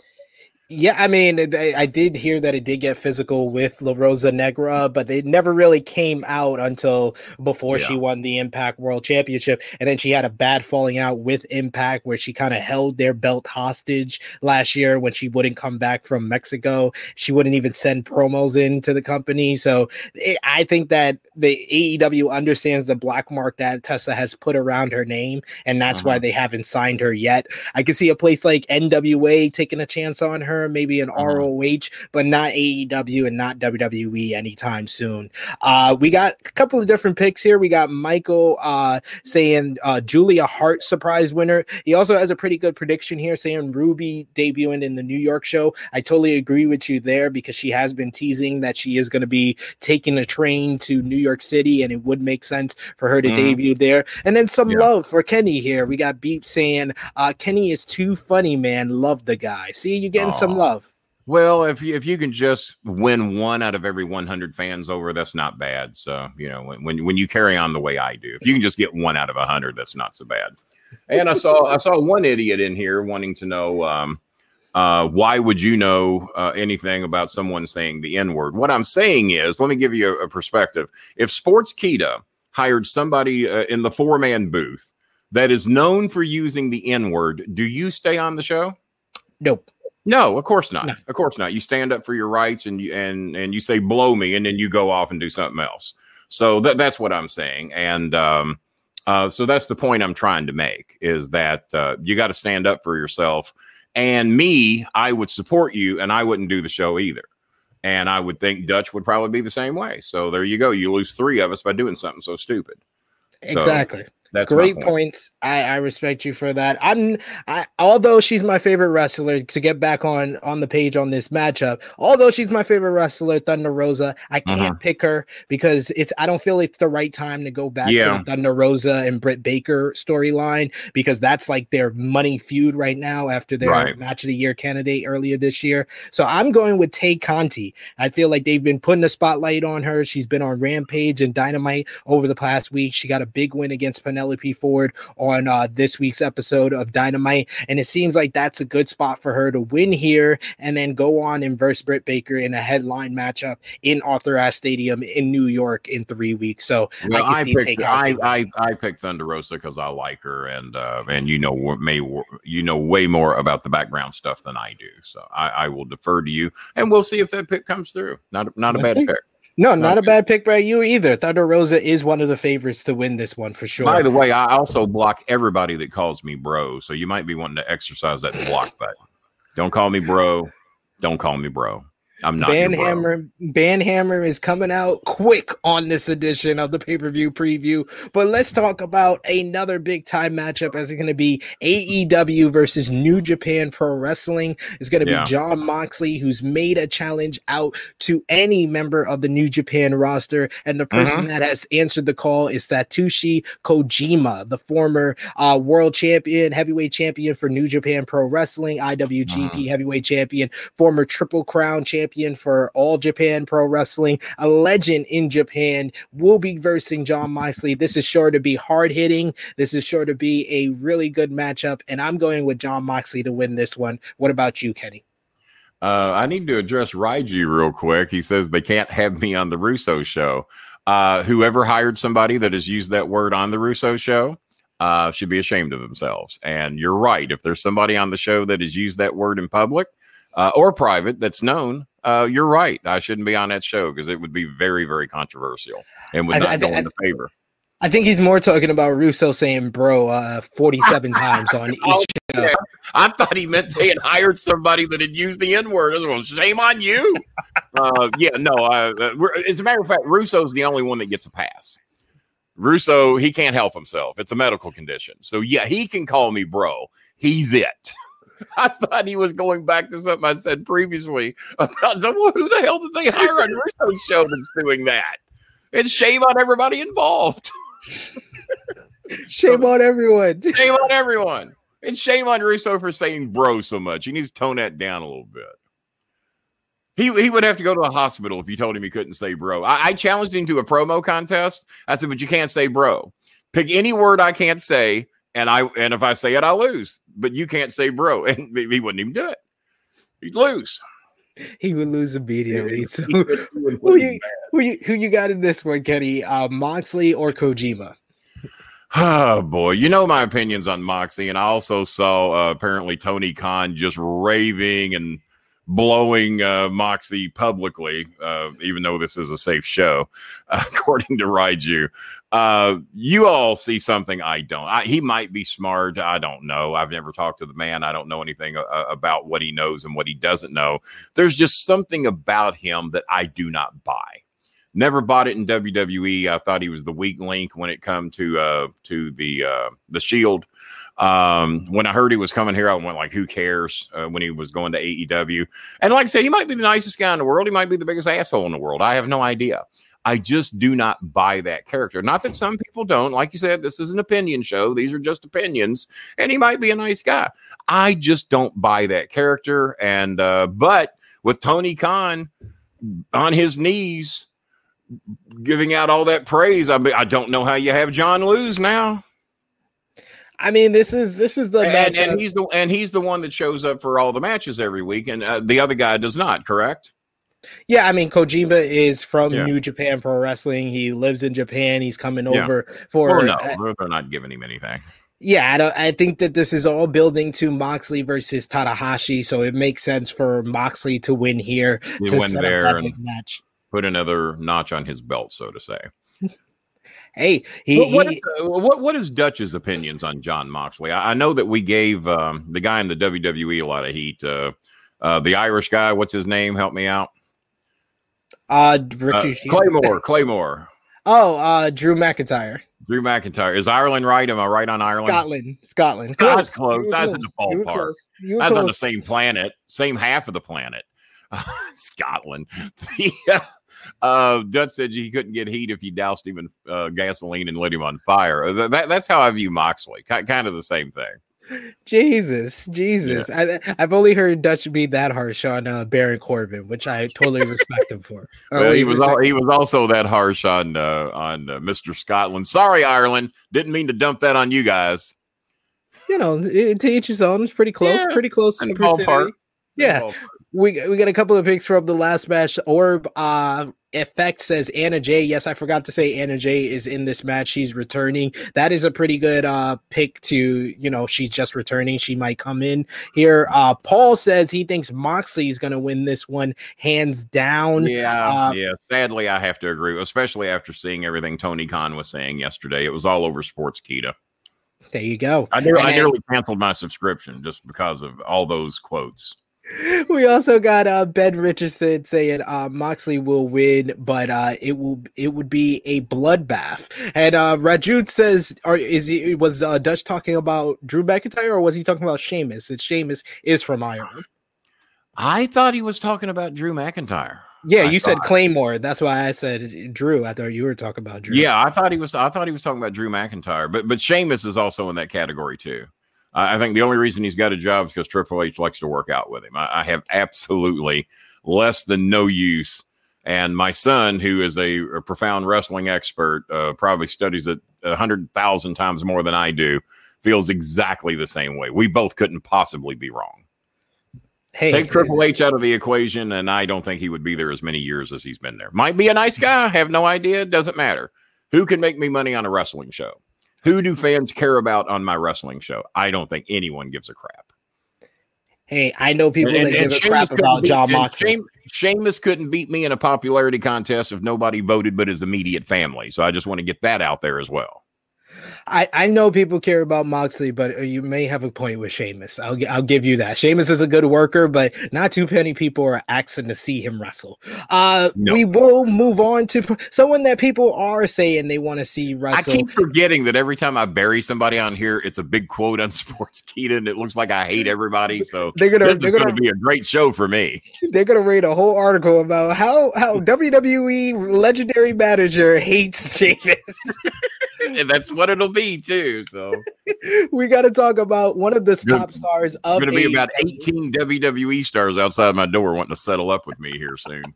Yeah, I mean, I did hear that it did get physical with La Rosa Negra, but it never really came out until before yeah. she won the Impact World Championship. And then she had a bad falling out with Impact where she kind of held their belt hostage last year when she wouldn't come back from Mexico. She wouldn't even send promos into the company. So it, I think that the AEW understands the black mark that Tessa has put around her name, and that's uh-huh. why they haven't signed her yet. I could see a place like NWA taking a chance on her her, maybe an uh-huh. ROH, but not AEW and not WWE anytime soon. Uh, we got a couple of different picks here. We got Michael uh, saying uh, Julia Hart surprise winner. He also has a pretty good prediction here, saying Ruby debuting in the New York show. I totally agree with you there because she has been teasing that she is going to be taking a train to New York City, and it would make sense for her to mm. debut there. And then some yeah. love for Kenny here. We got Beep saying uh, Kenny is too funny, man. Love the guy. See, you getting some some love. Well, if you, if you can just win one out of every 100 fans over, that's not bad. So you know when when, when you carry on the way I do, if you can just get one out of 100, that's not so bad. And I saw I saw one idiot in here wanting to know um, uh, why would you know uh, anything about someone saying the N word? What I'm saying is, let me give you a, a perspective. If Sportskeeda hired somebody uh, in the four man booth that is known for using the N word, do you stay on the show? Nope. No, of course not. No. Of course not. You stand up for your rights and you and and you say blow me and then you go off and do something else. So that that's what I'm saying. And um uh so that's the point I'm trying to make is that uh you got to stand up for yourself. And me, I would support you and I wouldn't do the show either. And I would think Dutch would probably be the same way. So there you go. You lose three of us by doing something so stupid. Exactly. So, that's great point. points. I, I respect you for that. I'm I although she's my favorite wrestler to get back on on the page on this matchup. Although she's my favorite wrestler, Thunder Rosa, I can't uh-huh. pick her because it's I don't feel it's the right time to go back yeah. to Thunder Rosa and Britt Baker storyline because that's like their money feud right now after their right. match of the year candidate earlier this year. So I'm going with Tay Conti. I feel like they've been putting a spotlight on her. She's been on Rampage and Dynamite over the past week. She got a big win against Penelope Ford on uh, this week's episode of Dynamite. And it seems like that's a good spot for her to win here and then go on and verse Britt Baker in a headline matchup in Arthur Ashe Stadium in New York in three weeks. So well, I, I, picked, I, I, I, picked Thunder Rosa because I like her and uh, and you know may you know way more about the background stuff than I do. So I, I will defer to you and we'll see if that pick comes through. Not not a bad see. pick. No, not a bad pick by you either. Thunder Rosa is one of the favorites to win this one for sure. By the way, I also block everybody that calls me bro. So you might be wanting to exercise that block button. Don't call me bro. Don't call me bro. I'm not. Banhammer, Banhammer is coming out quick on this edition of the pay per view preview. But let's talk about another big time matchup. As it's going to be AEW versus New Japan Pro Wrestling. It's going to yeah. be Jon Moxley, who's made a challenge out to any member of the New Japan roster, and the person uh-huh. that has answered the call is Satoshi Kojima, the former uh, world champion, heavyweight champion for New Japan Pro Wrestling, IWGP uh-huh. heavyweight champion, former Triple Crown champion champion for All Japan Pro Wrestling, a legend in Japan, will be versing Jon Moxley. This is sure to be hard hitting. This is sure to be a really good matchup, and I'm going with Jon Moxley to win this one. What about you, Kenny? Uh, I need to address Raiji real quick. He says they can't have me on the Russo show. Uh, whoever hired somebody that has used that word on the Russo show uh, should be ashamed of themselves. And you're right. If there's somebody on the show that has used that word in public, uh, or private that's known, uh, you're right. I shouldn't be on that show because it would be very, very controversial and would not I, I, go I, in the favor. I think he's more talking about Russo saying "bro" uh, forty-seven times on each oh, show. Yeah. I thought he meant they had hired somebody that had used the N word. Well, shame on you. uh, yeah, no. Uh, as a matter of fact, Russo's the only one that gets a pass. Russo, he can't help himself. It's a medical condition. So yeah, he can call me bro. He's it. I thought he was going back to something I said previously about so, well, who the hell did they hire on Russo's show that's doing that? It's shame on everybody involved. shame on everyone. Shame on everyone. And shame on Russo for saying bro so much. He needs to tone that down a little bit. He, he would have to go to a hospital if you told him he couldn't say bro. I, I challenged him to a promo contest. I said, but you can't say bro. Pick any word I can't say and I and if I say it, I lose. But you can't say bro, and he wouldn't even do it. He'd lose. He would lose immediately. So who you, who you who you got in this one, Kenny? Uh, Moxley or Kojima? Oh boy, you know my opinions on Moxley, and I also saw uh, apparently Tony Khan just raving and blowing uh, Moxie publicly, uh, even though this is a safe show, according to Raiju. Uh, you all see something I don't. I, he might be smart. I don't know. I've never talked to the man. I don't know anything uh, about what he knows and what he doesn't know. There's just something about him that I do not buy. Never bought it in WWE. I thought he was the weak link when it come to uh, to the uh, the Shield. Um, when I heard he was coming here, I went like, "Who cares?" Uh, when he was going to AEW, and like I said, he might be the nicest guy in the world. He might be the biggest asshole in the world. I have no idea. I just do not buy that character. Not that some people don't. Like you said, this is an opinion show. These are just opinions, and he might be a nice guy. I just don't buy that character. And uh, but with Tony Khan on his knees, giving out all that praise, I mean, I don't know how you have Jon lose now. I mean, this is this is the and, and, he's the and he's the one that shows up for all the matches every week, and uh, the other guy does not. Correct? Yeah, I mean, Kojima is from yeah. New Japan Pro Wrestling. He lives in Japan. He's coming yeah. over for. Oh no, uh, they're not giving him anything. Yeah, I, don't, I think that this is all building to Moxley versus Tanahashi, so it makes sense for Moxley to win here he to win there and match. Put another notch on his belt, so to say. Hey, he, what, he, is, uh, what, what is Dutch's opinions on Jon Moxley? I, I know that we gave um, the guy in the WWE a lot of heat. Uh, uh, the Irish guy, what's his name? Help me out. Uh, uh Claymore. Claymore. Oh, uh, Drew McIntyre. Drew McIntyre. Is Ireland right? Am I right on Ireland? Scotland. Scotland. Close. That's close. That's in the ballpark. That's close. on the same planet, same half of the planet. Scotland. yeah. Uh, Dutch said he couldn't get heat if you doused him in uh, gasoline and lit him on fire. Uh, that, that's how I view Moxley. kind of the same thing. Jesus, Jesus. Yeah. I, have only heard Dutch be that harsh on uh, Baron Corbin, which I totally respect him for. Well, he was all, he was also that harsh on uh, on uh, Mr. Scotland. Sorry, Ireland. Didn't mean to dump that on you guys. You know, to each his own. It's pretty close. Yeah. Pretty close. In ballpark. Yeah we we got a couple of picks from the last match. Orb uh effect says Anna Jay. Yes, I forgot to say Anna Jay is in this match. She's returning. That is a pretty good uh pick to, you know, she's just returning. She might come in here. Uh Paul says he thinks Moxley is gonna win this one hands down. Yeah, uh, yeah. Sadly, I have to agree, especially after seeing everything Tony Khan was saying yesterday. It was all over Sportskeeda. There you go. I, nearly, I nearly canceled my subscription just because of all those quotes we also got uh, Ben Richardson saying uh, Moxley will win, but uh, it will it would be a bloodbath. And uh, Rajut says, "Are is he was uh, Dutch talking about Drew McIntyre or was he talking about Sheamus? And Sheamus is from Ireland." I thought he was talking about Drew McIntyre. Yeah, you said Claymore. That's why I said Drew. I thought you were talking about Drew. Yeah, I thought he was. I thought he was talking about Drew McIntyre. But but Sheamus is also in that category too. I think the only reason he's got a job is because Triple H likes to work out with him. I, I have absolutely less than no use. And my son, who is a, a profound wrestling expert, uh, probably studies it a hundred thousand times more than I do, feels exactly the same way. We both couldn't possibly be wrong. Hey, Take Triple H out of the equation, and I don't think he would be there as many years as he's been there. Might be a nice guy, have no idea, doesn't matter. Who can make me money on a wrestling show? Who do fans care about on my wrestling show? I don't think anyone gives a crap. Hey, I know people and, that and give a crap about beat, Jon Moxley. Sheamus couldn't beat me in a popularity contest if nobody voted but his immediate family. So I just want to get that out there as well. I, I know people care about Moxley, but uh, you may have a point with Sheamus. I'll I'll give you that. Sheamus is a good worker, but not too many people are asking to see him wrestle. Uh, no. we will move on to someone that people are saying they want to see wrestle. I keep forgetting that every time I bury somebody on here, it's a big quote on Sportskeeda, and it looks like I hate everybody. So they're gonna this they're gonna, gonna be a great show for me. They're gonna read a whole article about how how WWE legendary manager hates Sheamus. and that's what it'll be too. So we got to talk about one of the top stars of. Going to be about eighteen WWE stars outside my door wanting to settle up with me here soon.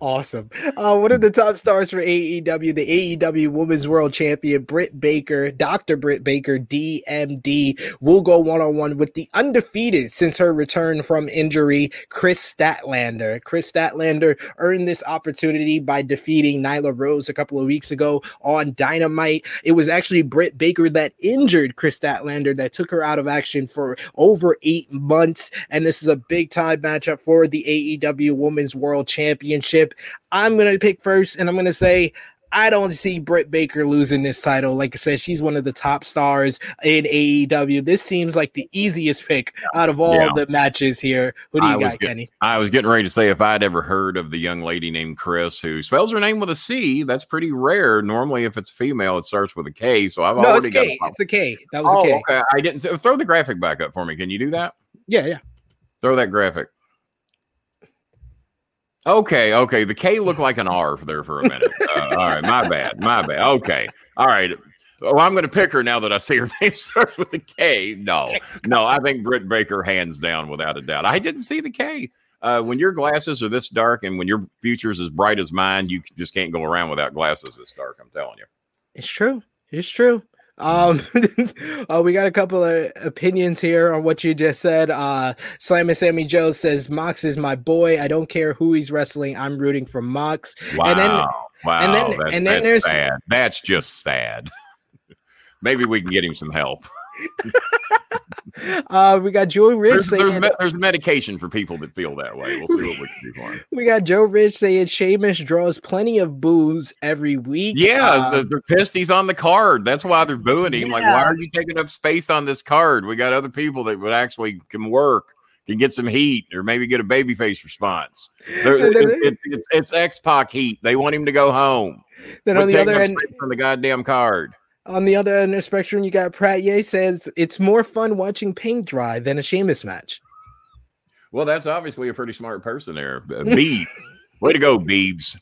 Awesome. Uh, one of the top stars for AEW, the AEW Women's World Champion, Britt Baker, Dr. Britt Baker, DMD, will go one on one with the undefeated since her return from injury, Kris Statlander. Kris Statlander earned this opportunity by defeating Nyla Rose a couple of weeks ago on Dynamite. It was actually Britt Baker that injured Kris Statlander that took her out of action for over eight months. And this is a big time matchup for the AEW Women's World Championship. I'm going to pick first, and I'm going to say, I don't see Britt Baker losing this title. Like I said, she's one of the top stars in AEW. This seems like the easiest pick out of all yeah. the matches here. Who do you I got, get, Kenny? I was getting ready to say if I'd ever heard of the young lady named Chris who spells her name with a C, that's pretty rare. Normally, if it's female, it starts with a K. So I've no, already it's K. got. It's a K. That was oh, a K. Okay, I didn't throw the graphic back up for me. Can you do that? Yeah, yeah. Throw that graphic. Okay, okay. The K looked like an R there for a minute. Uh, all right, my bad, my bad. Okay, all right. Well, I'm going to pick her now that I see her name starts with a K. No, no, I think Britt Baker hands down without a doubt. I didn't see the K. Uh, when your glasses are this dark and when your future is as bright as mine, you just can't go around without glasses this dark. I'm telling you. It's true. It's true. Um, uh, we got a couple of opinions here on what you just said. Uh, Slam and Sammy Joe says Mox is my boy. I don't care who he's wrestling. I'm rooting for Mox. Wow. And then, wow. And then, that, and then there's sad. That's just sad. Maybe we can get him some help. uh, we got Joe Rich there's, saying there's, me- there's, medication for people that feel that way. We'll see what we can do for him. We got Joe Rich saying Sheamus draws plenty of boos every week. Yeah, uh, they're pissed he's on the card. That's why they're booing him. Yeah. Like, why are you taking up space on this card? We got other people that would actually can work. Can get some heat or maybe get a babyface response. it, it, it's, it's X Pac heat. They want him to go home. Then on the other end, from the goddamn card. On the other end of the spectrum, you got Pratt Ye says it's more fun watching paint dry than a Sheamus match. Well, that's obviously a pretty smart person there. Uh, Beeb. Way to go, Beebs.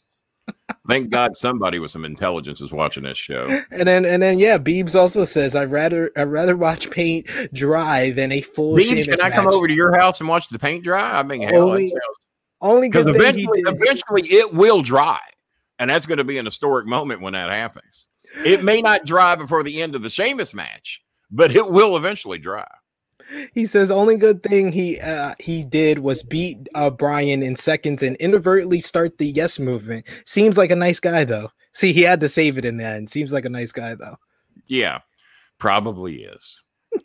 Thank God somebody with some intelligence is watching this show. And then and then yeah, Beebs also says I'd rather I'd rather watch paint dry than a full Beebs, Sheamus can I match. come over to your house and watch the paint dry? I mean hell only, only because eventually eventually it will dry. And that's going to be an historic moment when that happens. It may not dry before the end of the Sheamus match, but it will eventually dry. He says only good thing he uh, he did was beat uh, Bryan in seconds and inadvertently start the yes movement. Seems like a nice guy though. See, he had to save it in the end. Seems like a nice guy though. Yeah, probably is.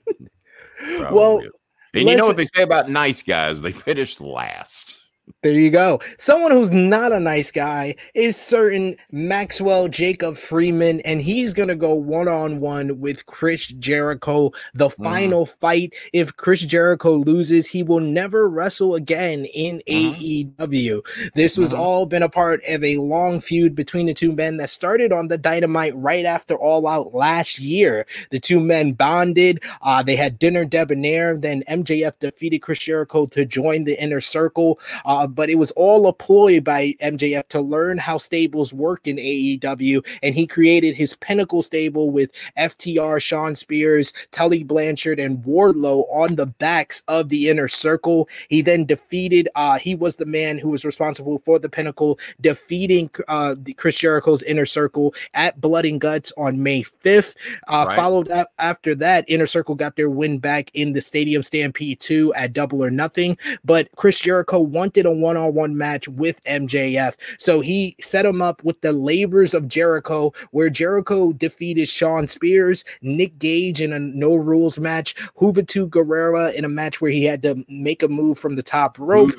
probably well, is. and you know what they say about nice guys? They finish last. There you go. Someone who's not a nice guy is certain Maxwell Jacob Freeman, and he's going to go one on one with Chris Jericho. The mm. final fight. If Chris Jericho loses, he will never wrestle again in mm. AEW. This was mm. all been a part of a long feud between the two men that started on the Dynamite right after All Out last year. The two men bonded. Uh, they had dinner debonair. Then MJF defeated Chris Jericho to join the inner circle. Uh, uh, but it was all a ploy by MJF to learn how stables work in AEW, and he created his pinnacle stable with FTR, Shawn Spears, Tully Blanchard, and Wardlow on the backs of the inner circle. He then defeated. Uh, he was the man who was responsible for the pinnacle defeating uh, the Chris Jericho's inner circle at Blood and Guts on May 5th. Uh, right. Followed up after that, inner circle got their win back in the Stadium Stampede 2 at Double or Nothing, but Chris Jericho wanted a one on one match with MJF. So he set him up with the labors of Jericho, where Jericho defeated Shawn Spears, Nick Gage in a no rules match, Juventud Guerrera in a match where he had to make a move from the top rope.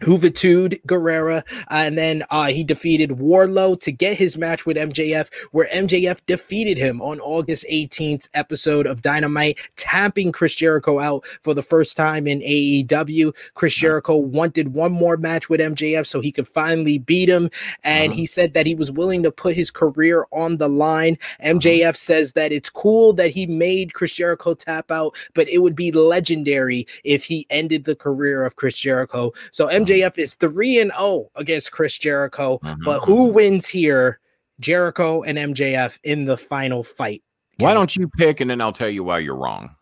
Juventud Guerrera, uh, and then uh, he defeated Wardlow to get his match with MJF, where MJF defeated him on August 18th episode of Dynamite, tapping Chris Jericho out for the first time in AEW. Chris uh-huh. Jericho wanted one more match with MJF so he could finally beat him, and uh-huh. he said that he was willing to put his career on the line. MJF uh-huh. says that it's cool that he made Chris Jericho tap out, but it would be legendary if he ended the career of Chris Jericho. So MJF MJF is 3 and 0 against Chris Jericho, mm-hmm. but who wins here? Jericho and MJF in the final fight. Why don't you pick and then I'll tell you why you're wrong?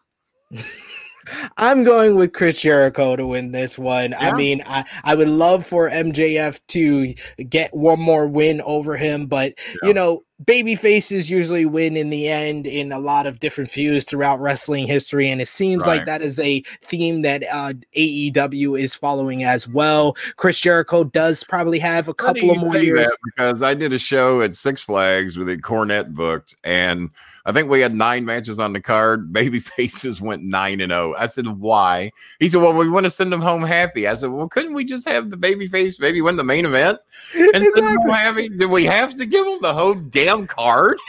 I'm going with Chris Jericho to win this one. Yeah. I mean, I, I would love for MJF to get one more win over him, but yeah. you know, baby faces usually win in the end in a lot of different feuds throughout wrestling history and it seems right. like that is a theme that uh, AEW is following as well. Chris Jericho does probably have a couple of more years because I did a show at Six Flags with a Cornette booked and I think we had nine matches on the card. Baby faces went nine and zero. Oh. I said, "Why?" He said, "Well, we want to send them home happy." I said, "Well, couldn't we just have the baby face maybe win the main event and exactly. send them home happy? Did we have to give them the whole damn card?"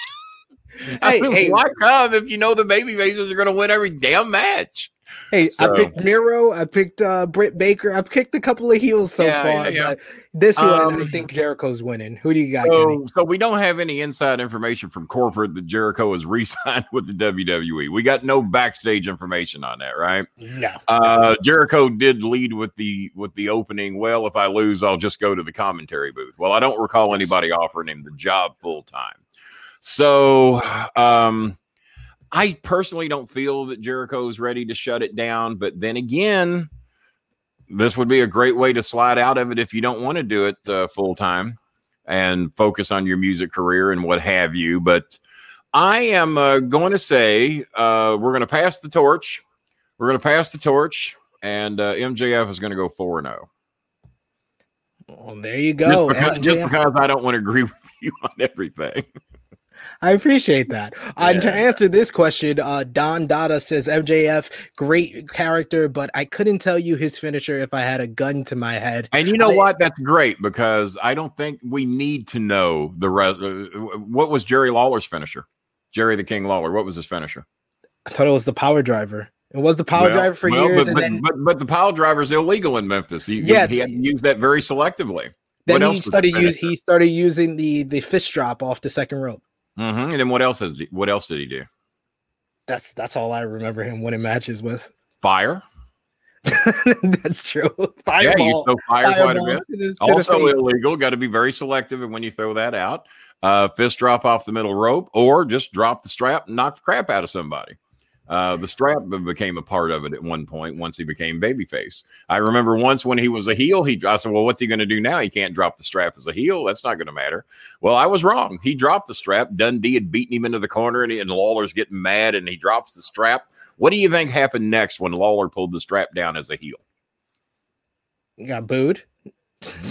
Hey, mean, hey, why come if you know the baby faces are going to win every damn match? Hey, so, I picked Miro. I picked uh, Britt Baker. I've kicked a couple of heels so yeah, far, yeah, yeah. but this one um, I think Jericho's winning. Who do you got? So, so, we don't have any inside information from corporate that Jericho is re-signed with the WWE. We got no backstage information on that, right? No. Uh, Jericho did lead with the with the opening. Well, if I lose, I'll just go to the commentary booth. Well, I don't recall anybody offering him the job full time. So, um, I personally don't feel that Jericho is ready to shut it down. But then again, this would be a great way to slide out of it if you don't want to do it uh, full time and focus on your music career and what have you. But I am uh, going to say uh, we're going to pass the torch. We're going to pass the torch, and uh, MJF is going to go 4 0. Well, there you go. Just because, just because I don't want to agree with you on everything. I appreciate that. Yeah. Uh, to answer this question, uh, Don Dada says MJF, great character, but I couldn't tell you his finisher if I had a gun to my head. And you know I, what? That's great because I don't think we need to know the rest. Uh, what was Jerry Lawler's finisher? Jerry the King Lawler. What was his finisher? I thought it was the piledriver. It was the power well, driver for well, years, but, but, then... but, but the piledriver is illegal in Memphis. He, yeah, he, he had to use that very selectively. Then what he started use, he started using the the fist drop off the second rope. Mm-hmm. And then what else has what else did he do? That's that's all I remember him winning matches with. Fire. that's true. Fireball. Yeah, you throw fire quite a bit. To the, to also illegal. Got to be very selective when you throw that out. Uh, fist drop off the middle rope, or just drop the strap and knock the crap out of somebody. Uh, the strap became a part of it at one point once he became babyface. I remember once when he was a heel, he I said, "Well, what's he going to do now? He can't drop the strap as a heel. That's not going to matter." Well, I was wrong. He dropped the strap. Dundee had beaten him into the corner, and, he, and Lawler's getting mad, and he drops the strap. What do you think happened next when Lawler pulled the strap down as a heel? He got booed.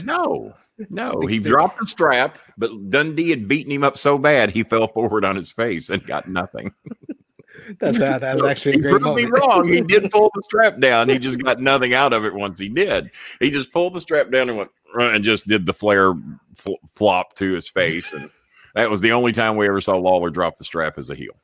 No, no, he dropped the strap, but Dundee had beaten him up so bad he fell forward on his face and got nothing. That's that. That's actually a great. He proved me wrong. He did pull the strap down. He just got nothing out of it once he did. He just pulled the strap down and went and just did the Flair flop to his face, and that was the only time we ever saw Lawler drop the strap as a heel.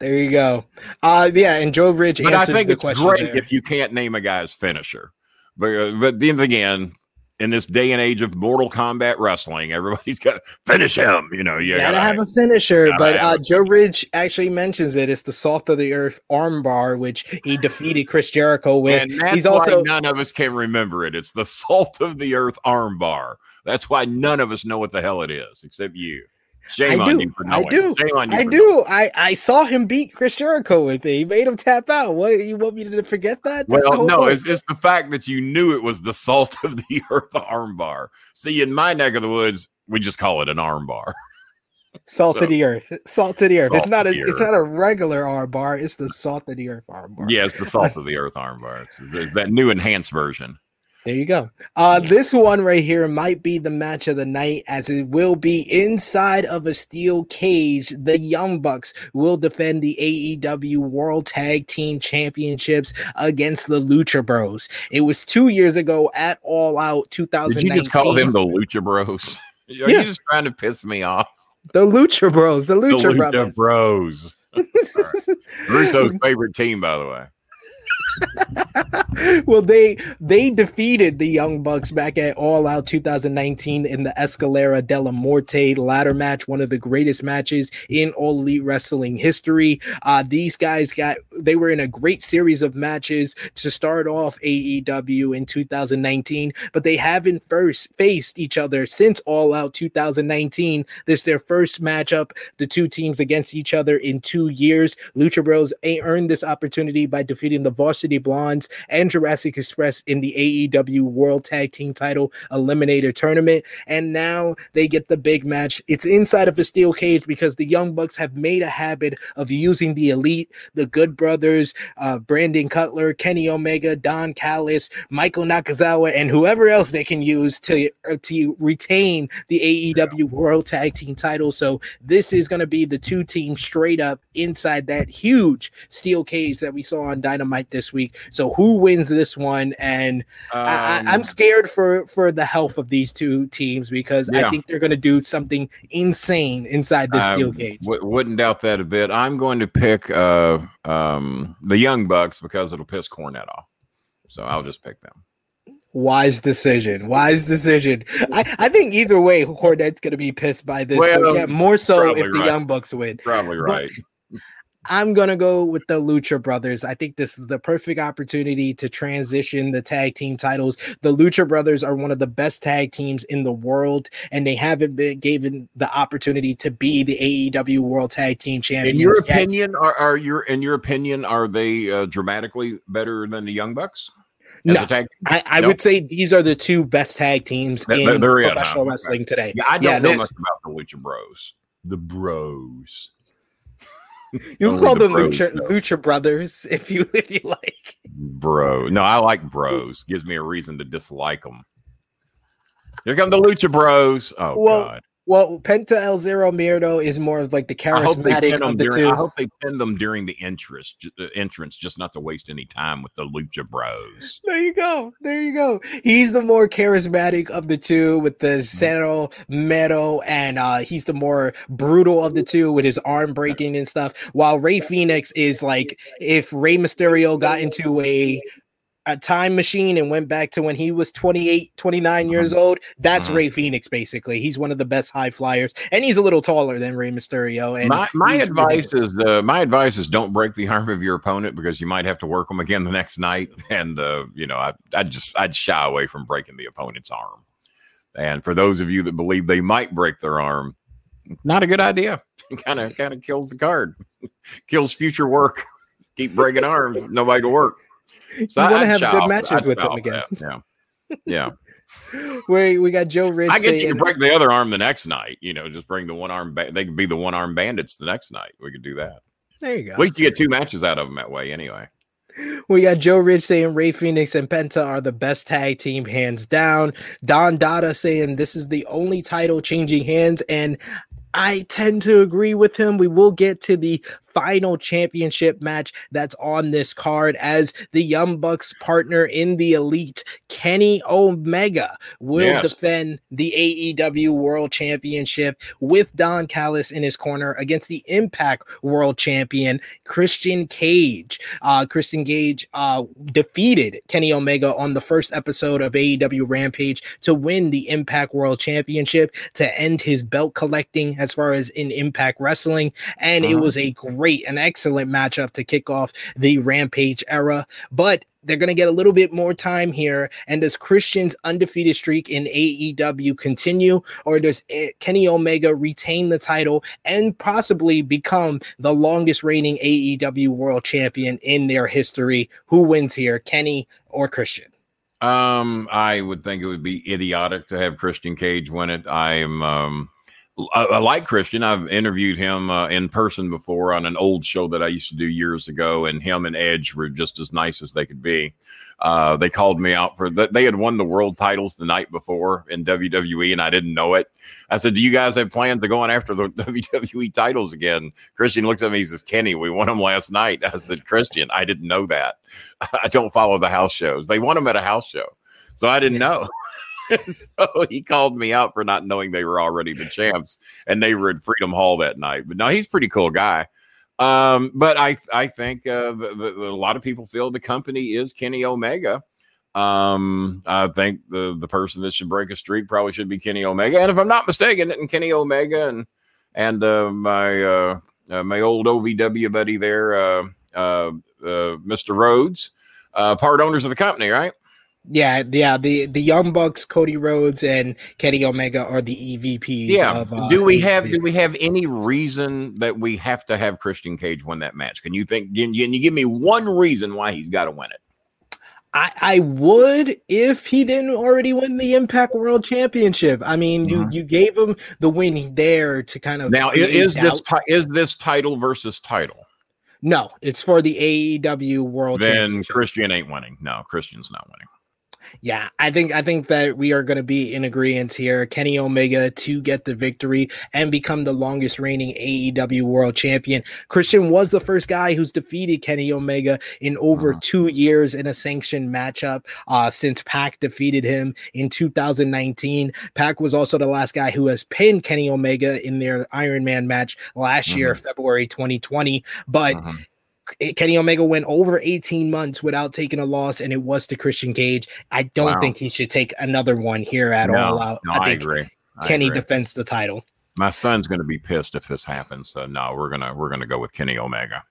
There you go. Uh, yeah, and Joe Ridge. But I think it's great there. if you can't name a guy's finisher. But uh, but then again, in this day and age of Mortal Kombat wrestling. Everybody's got to finish him. You know, you gotta, gotta have a finisher. But uh, Joe Ridge actually mentions it. It's the salt of the earth armbar, which he defeated Chris Jericho with. He's also none of us can remember it. It's the salt of the earth armbar. That's why none of us know what the hell it is, except you. Shame I on do. you for knowing. I do. Shame on you. I do. I, I saw him beat Chris Jericho with me. He made him tap out. What you want me to forget that? That's well, no, it's, it's the fact that you knew it was the salt of the earth armbar. See, in my neck of the woods, we just call it an armbar. Salt so, of the earth. Salt of the earth. It's not a it's not a regular armbar. It's the salt of the earth armbar. Yeah, it's the salt of the earth armbar. It's, it's that new enhanced version. There you go. Uh, this one right here might be the match of the night, as it will be inside of a steel cage. The Young Bucks will defend the AEW World Tag Team Championships against the Lucha Bros. It was two years ago at All Out 2019. Did you just call them the Lucha Bros? Are yeah. you just trying to piss me off? The Lucha Bros. The Lucha, the Lucha Bros. Russo's favorite team, by the way. well, they they defeated the Young Bucks back at All Out 2019 in the Escalera de la Muerte ladder match, one of the greatest matches in All Elite Wrestling history. Uh, these guys got they were in a great series of matches to start off AEW in 2019, but they haven't first faced each other since All Out 2019. This is their first matchup, the two teams against each other in two years. Lucha Bros earned this opportunity by defeating the Varsity Blondes and Jurassic Express in the AEW World Tag Team Title Eliminator Tournament, and now they get the big match. It's inside of a steel cage because the Young Bucks have made a habit of using the Elite, the Good Brothers, uh, Brandon Cutler, Kenny Omega, Don Callis, Michael Nakazawa, and whoever else they can use to uh, to retain the AEW World Tag Team Title. So this is going to be the two teams straight up inside that huge steel cage that we saw on Dynamite this week. So who wins this one? And um, I, am scared for for the health of these two teams because yeah. I think they're going to do something insane inside this steel cage. W- wouldn't doubt that a bit. I'm going to pick uh, um, the Young Bucks because it'll piss Cornette off. So I'll just pick them. Wise decision. Wise decision. I, I think either way, Cornette's going to be pissed by this. Well, yeah, more so if the right. Young Bucks win. Probably right. I'm gonna go with the Lucha Brothers. I think this is the perfect opportunity to transition the tag team titles. The Lucha Brothers are one of the best tag teams in the world, and they haven't been given the opportunity to be the AEW World Tag Team Champions. In your opinion, are, are your in your opinion are they uh, dramatically better than the Young Bucks? No, I, I would say these are the two best tag teams in professional wrestling today. Yeah, I don't yeah, know this, much about the Lucha Bros. The Bros. You can call the them Lucha, Lucha Brothers if you if you like. Bro, no, I like Bros. Gives me a reason to dislike them. Here come the Lucha Bros. Oh well, God. Well, Penta El Zero Miedo is more of like the charismatic of the during, two. I hope they pin them during the entrance, uh, entrance, just not to waste any time with the Lucha Bros. There you go. There you go. He's the more charismatic of the two with the Zero Miedo, and uh, he's the more brutal of the two with his arm breaking and stuff. While Rey Fenix is like if Rey Mysterio got into a a time machine and went back to when he was 28 29 mm-hmm. years old that's mm-hmm. Rey Fenix basically. He's one of the best high flyers and he's a little taller than Rey Mysterio and my, my advice is uh, my advice is don't break the arm of your opponent because you might have to work them again the next night and uh, you know I I just I'd shy away from breaking the opponent's arm. And for those of you that believe they might break their arm not a good idea. Kind of kind of kills the card. Kills future work. Keep breaking arms. Nobody to work so you want to have good matches with them again. That. Yeah. Yeah. Where we got Joe Rich. I guess saying, you can break the other arm the next night. You know, just bring the one arm. Ba- they could be the one arm bandits the next night. We could do that. There you go. At least you get two matches out of them that way, anyway. We got Joe Rich saying Rey Fenix and Penta are the best tag team, hands down. Don Dada saying this is the only title changing hands, and I tend to agree with him. We will get to the final championship match that's on this card as the Young Bucks partner in the elite, Kenny Omega, will yes. defend the AEW World Championship with Don Callis in his corner against the Impact World Champion, Christian Cage. Uh, Christian Cage uh, defeated Kenny Omega on the first episode of AEW Rampage to win the Impact World Championship to end his belt collecting as far as in Impact Wrestling. And uh-huh. it was a great great, an excellent matchup to kick off the Rampage era. But they're going to get a little bit more time here. And does Christian's undefeated streak in AEW continue, or does Kenny Omega retain the title and possibly become the longest reigning AEW world champion in their history? Who wins here, Kenny or Christian? Um, I would think it would be idiotic to have Christian Cage win it. I'm um I, I, like Christian. I've interviewed him uh, in person before on an old show that I used to do years ago, and him and Edge were just as nice as they could be. Uh, they called me out for that. They had won the world titles the night before in WWE, and I didn't know it. I said, "Do you guys have plans to go on after the WWE titles again?" Christian looks at me. He says, "Kenny, we won them last night." I said, "Christian, I didn't know that. I don't follow the house shows. They won them at a house show, so I didn't know." so he called me out for not knowing they were already the champs and they were at Freedom Hall that night. But now he's pretty cool guy. Um, but I I think uh, a lot of people feel the company is Kenny Omega. Um, I think the the person that should break a streak probably should be Kenny Omega. And if I'm not mistaken, and Kenny Omega and and uh, my uh, uh, my old OVW buddy there, uh, uh, uh, Mr. Rhodes, part owners of the company, right? Yeah, yeah. The the Young Bucks, Cody Rhodes, and Kenny Omega are the EVPs. Yeah. Of, uh, do we have do we have any reason that we have to have Christian Cage win that match? Can you think? Can you, can you give me one reason why he's got to win it? I, I would if he didn't already win the Impact World Championship. I mean, you you gave him the win there to kind of Now, is this doubt. ti- is this title versus title? no? It's for the AEW World Then Championship. Christian ain't winning. No, Christian's not winning. Yeah, I think I think that we are going to be in agreement here. Kenny Omega to get the victory and become the longest reigning AEW World Champion. Christian was the first guy who's defeated Kenny Omega in over Mhm. two years in a sanctioned matchup. Uh, since Pac defeated him in 2019, Pac was also the last guy who has pinned Kenny Omega in their Iron Man match last year, February 2020. But Mhm. Eh, Kenny Omega went over 18 months without taking a loss, and it was to Christian Cage. I don't Wow. think he should take another one here at No, all out. no, I I, agree. I Kenny agree. defends the title. My son's going to be pissed if this happens. So no, we're gonna we're gonna go with Kenny Omega.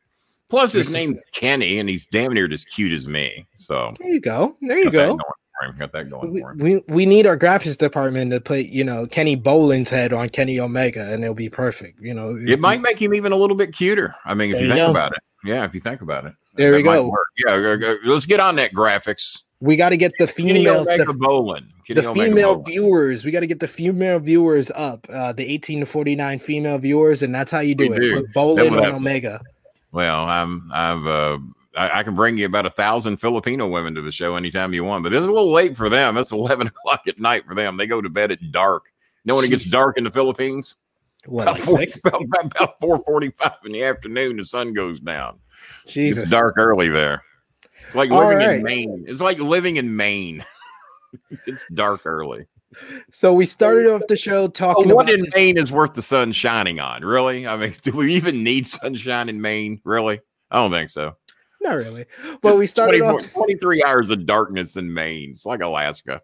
Plus, his name's Kenny, and he's damn near as cute as me. So There you go. There you go. Got that going We, for him. we, we need our graphics department to put you know Kenny Bolin's head on Kenny Omega and it'll be perfect. You know, It might make him even a little bit cuter. I mean, if There you think go. about it. Yeah, if you think about it. There we go. work. Yeah, go- go- let's get on that graphics. we got to get the females, the, Bolin. The female Bolin. viewers. We got to get the female viewers up. Uh, the 18 to 49 female viewers, and that's how you do We it. do. Put Boland would on Omega. Well, I'm I've uh I, I can bring you about a thousand Filipino women to the show anytime you want, but it's a little late for them. It's eleven o'clock at night for them. They go to bed at dark. You know when it gets dark in the Philippines? What, About like four, six? about, about four forty-five in the afternoon, the sun goes down. Jesus. It's dark early there. It's like living right. in Maine. It's like living in Maine. it's dark early. So we started off the show Oh, talking what about in Maine is worth the sun shining on? Really? I mean, do we even need sunshine in Maine? Really? I don't think so. not really, but Just we started off 23 hours of darkness in Maine. It's like Alaska.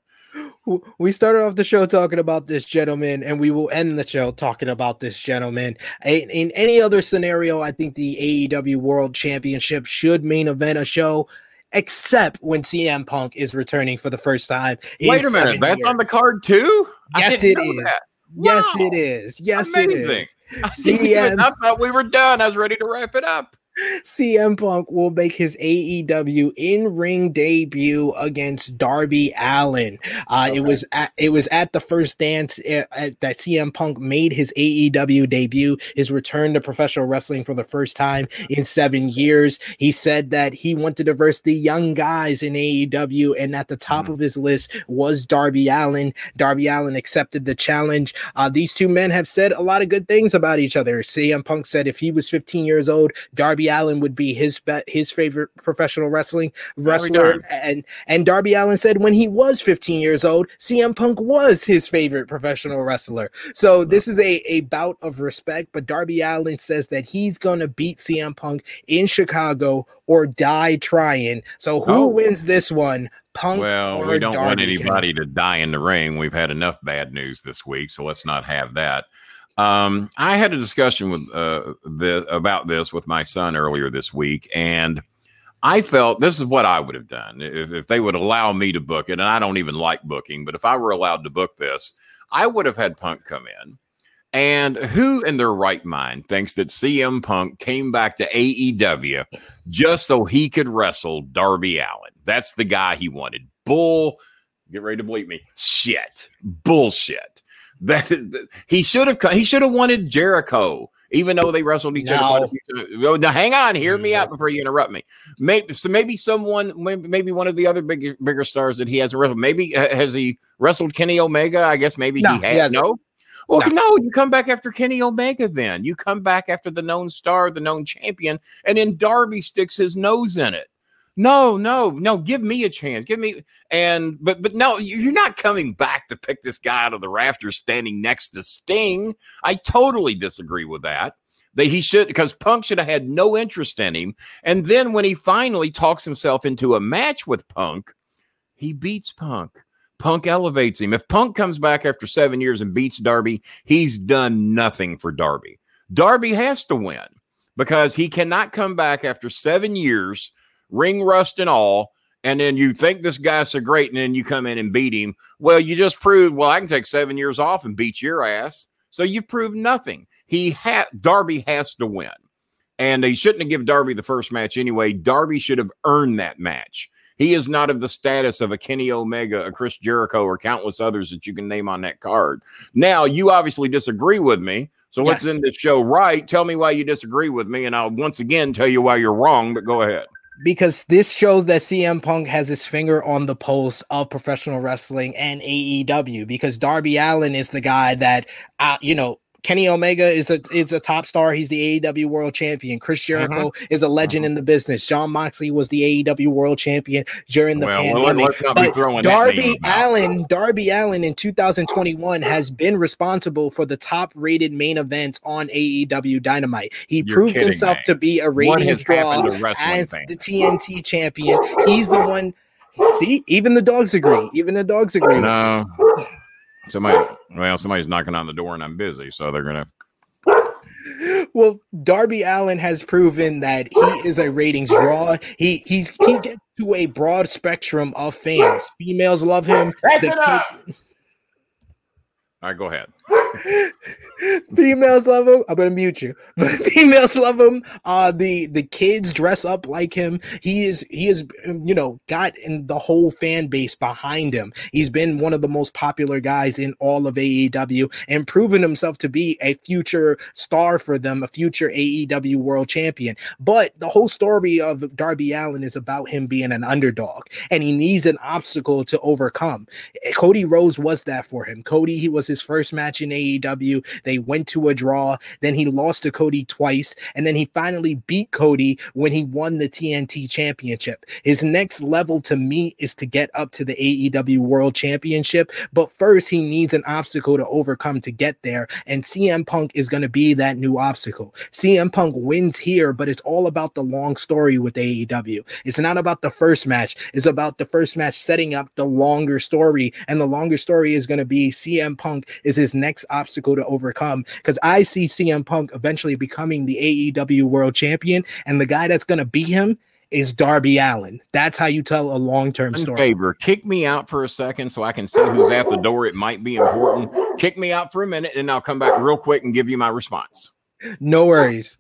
We started off the show talking about this gentleman, and we will end the show talking about this gentleman. In, in any other scenario, I think the AEW World Championship should main event a show, except when CM Punk is returning for the first time. Wait a minute. That's years. on the card too? Yes, it that. Yes, Wow. it is. Yes, Amazing. it is. I, didn't even- CM I thought we were done. I was ready to wrap it up. CM Punk will make his AEW in-ring debut against Darby Allin. Uh, It was at it was at the first dance uh, at- that CM Punk made his AEW debut, his return to professional wrestling for the first time in seven years. He said that he wanted to verse the young guys in AEW, and at the top Mhm. of his list was Darby Allin. Darby Allin accepted the challenge. Uh, these two men have said a lot of good things about each other. CM Punk said if he was 15 years old, Darby Allin would be his be- his favorite professional wrestling wrestler, and and Darby Allin said when he was 15 years old, CM Punk was his favorite professional wrestler. So this is a a bout of respect. But Darby Allin says that he's gonna beat CM Punk in Chicago or die trying. So who Oh. wins this one? Punk Well, we don't want Darby? anybody to die in the ring. We've had enough bad news this week, so let's not have that. Um, I had a discussion with uh, the, about this with my son earlier this week, and I felt this is what I would have done if, if they would allow me to book it. And I don't even like booking, but if I were allowed to book this, I would have had Punk come in. And who in their right mind thinks that CM Punk came back to AEW just so he could wrestle Darby Allin? That's the guy he wanted. Bull, get ready to bleep me. Shit. Bullshit. That he should have he should have wanted Jericho, even though they wrestled each No. other. quite a few- Now, hang on, hear me out before you interrupt me. Maybe so. Maybe someone, maybe one of the other bigger bigger stars that he hasn't wrestled. Maybe has he wrestled Kenny Omega? I guess maybe No, he he has. hasn't. No. Well, No. no. you come back after Kenny Omega. Then you come back after the known star, the known champion, and then Darby sticks his nose in it. No, no, no. Give me a chance. Give me and but but no, you- you're not coming back to pick this guy out of the rafters standing next to Sting. I totally disagree with that. That he should because Punk should have had no interest in him. And then when he finally talks himself into a match with Punk, he beats Punk. Punk elevates him. If Punk comes back after seven years and beats Darby, he's done nothing for Darby. Darby has to win because he cannot come back after seven years, ring rust and all, and then you think this guy's so great, and then you come in and beat him. Well, you just proved, well, I can take seven years off and beat your ass. So you've proved nothing. He had Darby has to win. And they shouldn't have given Darby the first match anyway. Darby should have earned that match. He is not of the status of a Kenny Omega, a Chris Jericho, or countless others that you can name on that card. Now, you obviously disagree with me. So let's yes. end this show right. Tell me why you disagree with me, and I'll once again tell you why you're wrong, but go ahead because this shows that CM Punk has his finger on the pulse of professional wrestling and AEW because Darby Allin is the guy that uh, you know Kenny Omega is a is a top star. He's the AEW World Champion. Chris uh-huh. Jericho uh-huh. is a legend uh-huh. in the business. Jon Moxley was the AEW World Champion during the well, pandemic. Well, but Darby Allin, Darby Allin in 2021 has been responsible for the top rated main events on AEW Dynamite. He You're proved himself me. to be a ratings draw as fans? the TNT champion. He's the one. See, even the dogs agree. Even the dogs agree. No. Somebody, well, somebody's knocking on the door and I'm busy, so they're gonna. Well, Darby Allin has proven that he is a ratings draw. He he's he gets to a broad spectrum of fans. Females love him. That's enough. Kid- All right, go ahead. Females love him. I'm gonna mute you, but females love him. Uh, the the kids dress up like him. He is he is you know got in the whole fan base behind him. He's been one of the most popular guys in all of AEW and proven himself to be a future star for them, a future AEW World Champion. But the whole story of Darby Allin is about him being an underdog, and he needs an obstacle to overcome. Cody Rhodes was that for him. Cody, he was his first match in AEW. They went to a draw. Then he lost to Cody twice. And then he finally beat Cody when he won the TNT championship. His next level to me is to get up to the AEW World Championship. But first, he needs an obstacle to overcome to get there. And CM Punk is going to be that new obstacle. CM Punk wins here, but it's all about the long story with AEW. It's not about the first match, it's about the first match setting up the longer story. And the longer story is going to be CM Punk is his next obstacle to overcome because I see CM Punk eventually becoming the AEW World Champion, and the guy that's going to beat him is Darby Allin. That's how you tell a long term story. Favor, kick me out for a second so I can see who's at the door. It might be important. Kick me out for a minute, and I'll come back real quick and give you my response. No worries.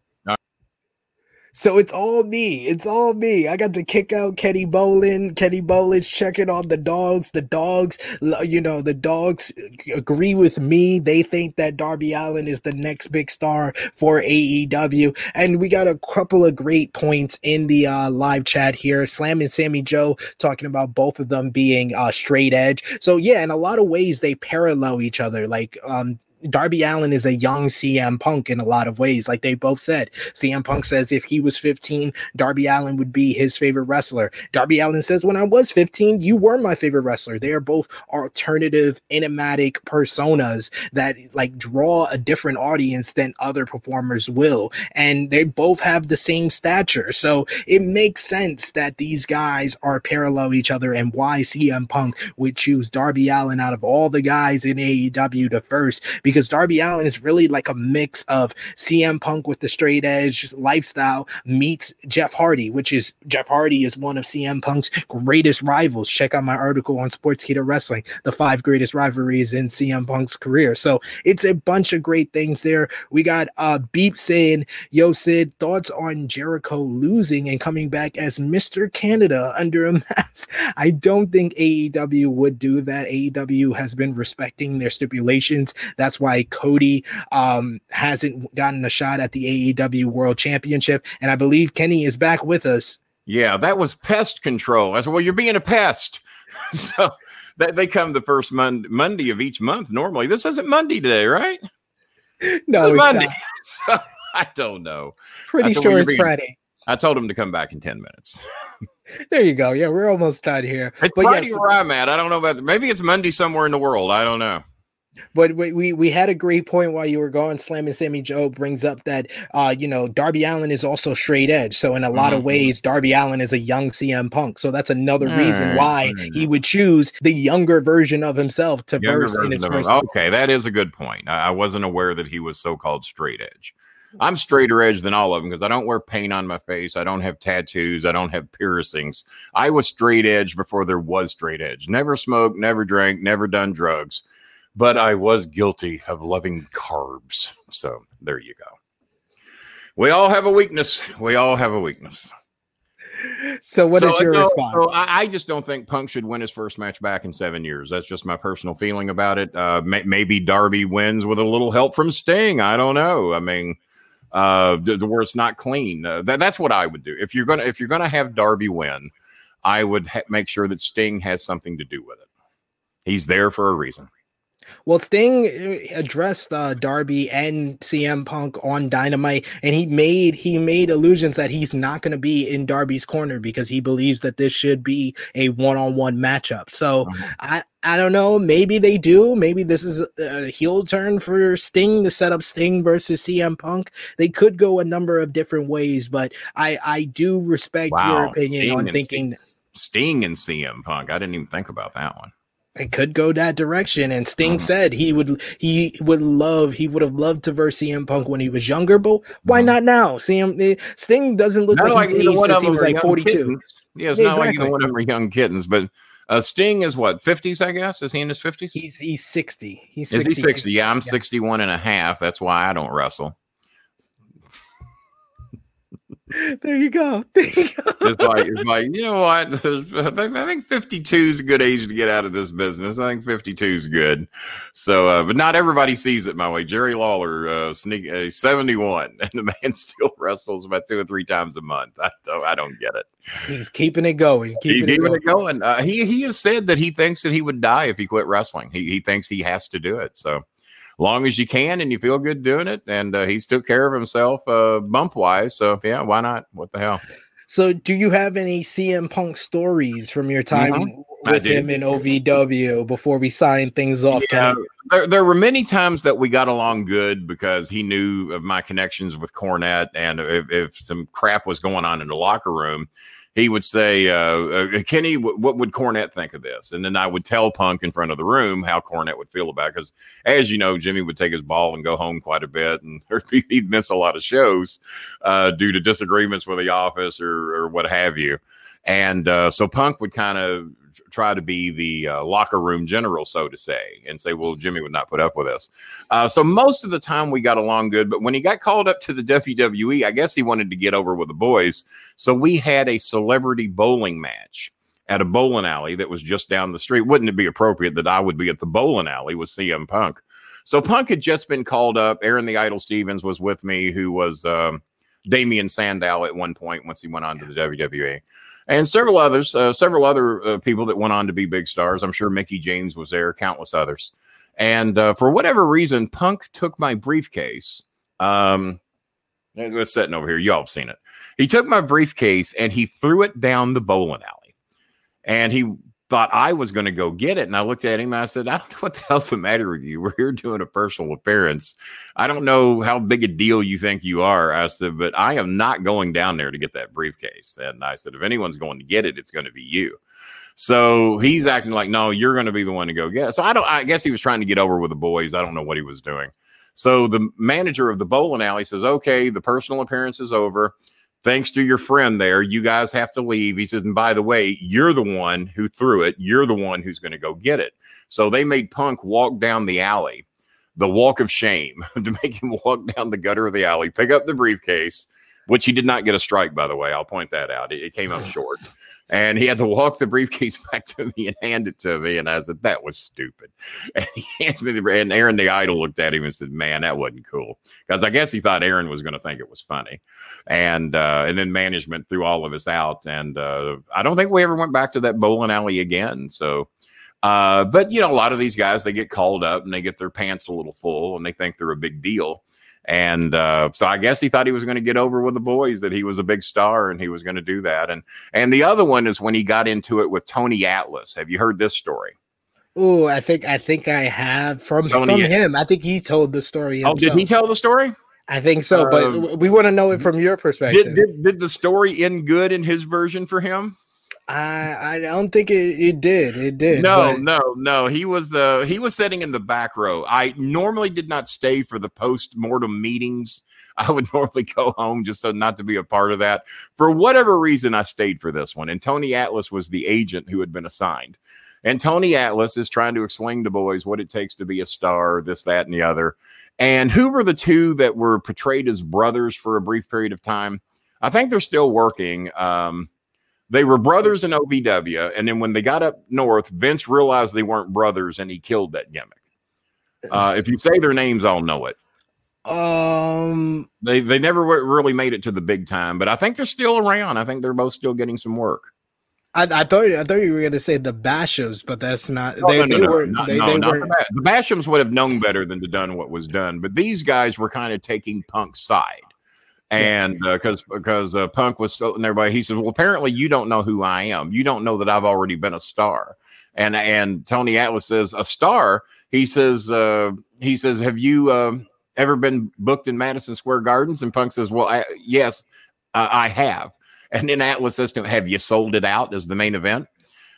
So it's all me. It's all me. I got to kick out Kenny Bolin. Kenny Bolin's checking on the dogs. The dogs, you know, the dogs agree with me. They think that Darby Allin is the next big star for AEW. And we got a couple of great points in the uh, live chat here. Slam and Sammy Joe talking about both of them being uh, straight edge. So yeah, in a lot of ways they parallel each other. Like um, Darby Allin is a young CM Punk in a lot of ways. Like they both said, CM Punk says if he was 15, Darby Allin would be his favorite wrestler. Darby Allin says, when I was 15, you were my favorite wrestler. They are both alternative, enigmatic personas that like draw a different audience than other performers will. And they both have the same stature. So it makes sense that these guys are parallel each other and why CM Punk would choose Darby Allin out of all the guys in AEW to first because Darby Allin is really like a mix of CM Punk with the straight edge lifestyle meets Jeff Hardy, which is Jeff Hardy is one of CM Punk's greatest rivals. Check out my article on Sports Sportskeeda Wrestling, the five greatest rivalries in CM Punk's career. So it's a bunch of great things there. We got uh Beep saying, Yo, Sid, thoughts on Jericho losing and coming back as Mr. Canada under a mask. I don't think AEW would do that. AEW has been respecting their stipulations. That's why why Cody um, hasn't gotten a shot at the AEW World Championship. And I believe Kenny is back with us. Yeah, that was pest control. I said, well, you're being a pest. so that they come the first mon- Monday of each month normally. This isn't Monday today, right? No, it's Monday. so I don't know. Pretty said, sure well, it's being- Friday. I told him to come back in 10 minutes. there you go. Yeah, we're almost done here. It's but Friday yes, where I'm at. I don't know about maybe it's Monday somewhere in the world. I don't know. But we, we we had a great point while you were going. Slamming Sammy Joe brings up that uh you know Darby Allin is also straight edge. So in a lot mm-hmm. of ways, Darby Allin is a young CM Punk. So that's another mm-hmm. reason why he would choose the younger version of himself to younger burst in his first. Okay, that is a good point. I, I wasn't aware that he was so called straight edge. I'm straighter edge than all of them because I don't wear paint on my face. I don't have tattoos. I don't have piercings. I was straight edge before there was straight edge. Never smoked, never drank, never done drugs but I was guilty of loving carbs. So there you go. We all have a weakness. We all have a weakness. So what so, is your no, response? So I, I, just don't think Punk should win his first match back in seven years. That's just my personal feeling about it. Uh, may, maybe Darby wins with a little help from Sting. I don't know. I mean, uh, the, the it's not clean. Uh, that, that's what I would do if you're gonna if you're gonna have Darby win. I would ha- make sure that Sting has something to do with it. He's there for a reason. Well, Sting uh, addressed uh, Darby and CM Punk on Dynamite, and he made he made allusions that he's not going to be in Darby's corner because he believes that this should be a one on one matchup. So mm-hmm. I I don't know. Maybe they do. Maybe this is a heel turn for Sting to set up Sting versus CM Punk. They could go a number of different ways, but I I do respect wow. your opinion Sting on thinking Sting and CM Punk. I didn't even think about that one it could go that direction. And Sting uh-huh. said he would he would love he would have loved to verse CM Punk when he was younger, but why uh-huh. not now? CM eh, Sting doesn't look like, he's aged since he was like forty two. Yeah, it's yeah, not exactly. like one of them are young kittens, but uh, Sting is what fifties, I guess. Is he in his fifties? He's he's sixty. He's 60. is he sixty? Yeah, I'm yeah. 61 and a half. That's why I don't wrestle. There you go. There you go. it's like it's like you know what? I think 52 is a good age to get out of this business. I think 52 is good. So, uh, but not everybody sees it my way. Jerry Lawler, uh, sneak uh, 71, and the man still wrestles about two or three times a month. I don't, I don't get it. He's keeping it going. Keeping, He's it, going. it going. Uh, he he has said that he thinks that he would die if he quit wrestling. He he thinks he has to do it. So long as you can and you feel good doing it. And uh, he's took care of himself uh, bump wise. So yeah, why not? What the hell? So, do you have any CM Punk stories from your time mm-hmm. with him in OVW before we sign things off? Yeah, there, there, were many times that we got along good because he knew of my connections with Cornette, and if, if some crap was going on in the locker room, he would say, uh, uh, Kenny, w- what would Cornette think of this? And then I would tell Punk in front of the room how Cornette would feel about it. Because as you know, Jimmy would take his ball and go home quite a bit, and he'd miss a lot of shows uh, due to disagreements with the office or, or what have you. And uh, so Punk would kind of try to be the uh, locker room general, so to say, and say, well, Jimmy would not put up with us. Uh, so most of the time we got along good. But when he got called up to the WWE, I guess he wanted to get over with the boys. So we had a celebrity bowling match at a bowling alley that was just down the street. Wouldn't it be appropriate that I would be at the bowling alley with CM Punk? So Punk had just been called up. Aaron the Idol Stevens was with me, who was um, Damien Sandow at one point once he went on to the WWE and several others, uh, several other uh, people that went on to be big stars. I'm sure Mickie James was there, countless others. And uh, for whatever reason, Punk took my briefcase. Um, it was sitting over here. Y'all have seen it. He took my briefcase and he threw it down the bowling alley. And he thought I was going to go get it. And I looked at him and I said, I don't know what the hell's the matter with you. We're here doing a personal appearance. I don't know how big a deal you think you are. I said, but I am not going down there to get that briefcase. And I said, if anyone's going to get it, it's going to be you. So he's acting like, no, you're going to be the one to go get it. So I don't, I guess he was trying to get over with the boys. I don't know what he was doing. So the manager of the bowling alley says, okay, the personal appearance is over thanks to your friend there, you guys have to leave. He says, and by the way, you're the one who threw it. You're the one who's going to go get it. So they made Punk walk down the alley, the walk of shame, to make him walk down the gutter of the alley, pick up the briefcase, which he did not get a strike, by the way. I'll point that out. It, it came up short and he had to walk the briefcase back to me and hand it to me. And I said, that was stupid. And he hands me the, and Aaron the idol looked at him and said, man, that wasn't cool. Cause I guess he thought Aaron was going to think it was funny. And, uh, and then management threw all of us out. And, uh, I don't think we ever went back to that bowling alley again. So, uh, but you know, a lot of these guys, they get called up and they get their pants a little full and they think they're a big deal. And uh, so I guess he thought he was going to get over with the boys that he was a big star and he was going to do that. And and the other one is when he got into it with Tony Atlas. Have you heard this story? Oh, I think I think I have from Tony, from him. I think he told the story. Himself. Oh, did he tell the story? I think so, but um, we want to know it from your perspective. Did, did, did, the story end good in his version for him? I I don't think it, it did. It did. No, but... no, no. He was uh he was sitting in the back row. I normally did not stay for the post mortem meetings. I would normally go home just so not to be a part of that. For whatever reason, I stayed for this one. And Tony Atlas was the agent who had been assigned. And Tony Atlas is trying to explain to boys what it takes to be a star, this, that, and the other. And who were the two that were portrayed as brothers for a brief period of time? I think they're still working. Um, they were brothers in OVW, and then when they got up north, Vince realized they weren't brothers, and he killed that gimmick. Uh, if you say their names, I'll know it. Um, they they never really made it to the big time, but I think they're still around. I think they're both still getting some work. I, I thought I thought you were going to say the Bashams, but that's not. No, they, no, no, they were, not, they, no, they not the, the Bashams would have known better than to done what was done, but these guys were kind of taking Punk's side and because uh, because uh, Punk was telling everybody, he says, "Well, apparently you don't know who I am. You don't know that I've already been a star." And and Tony Atlas says, "A star." He says, uh, "He says, have you uh, ever been booked in Madison Square Gardens?" And Punk says, "Well, I, yes, I have." And then Atlas says to him, "Have you sold it out as the main event?"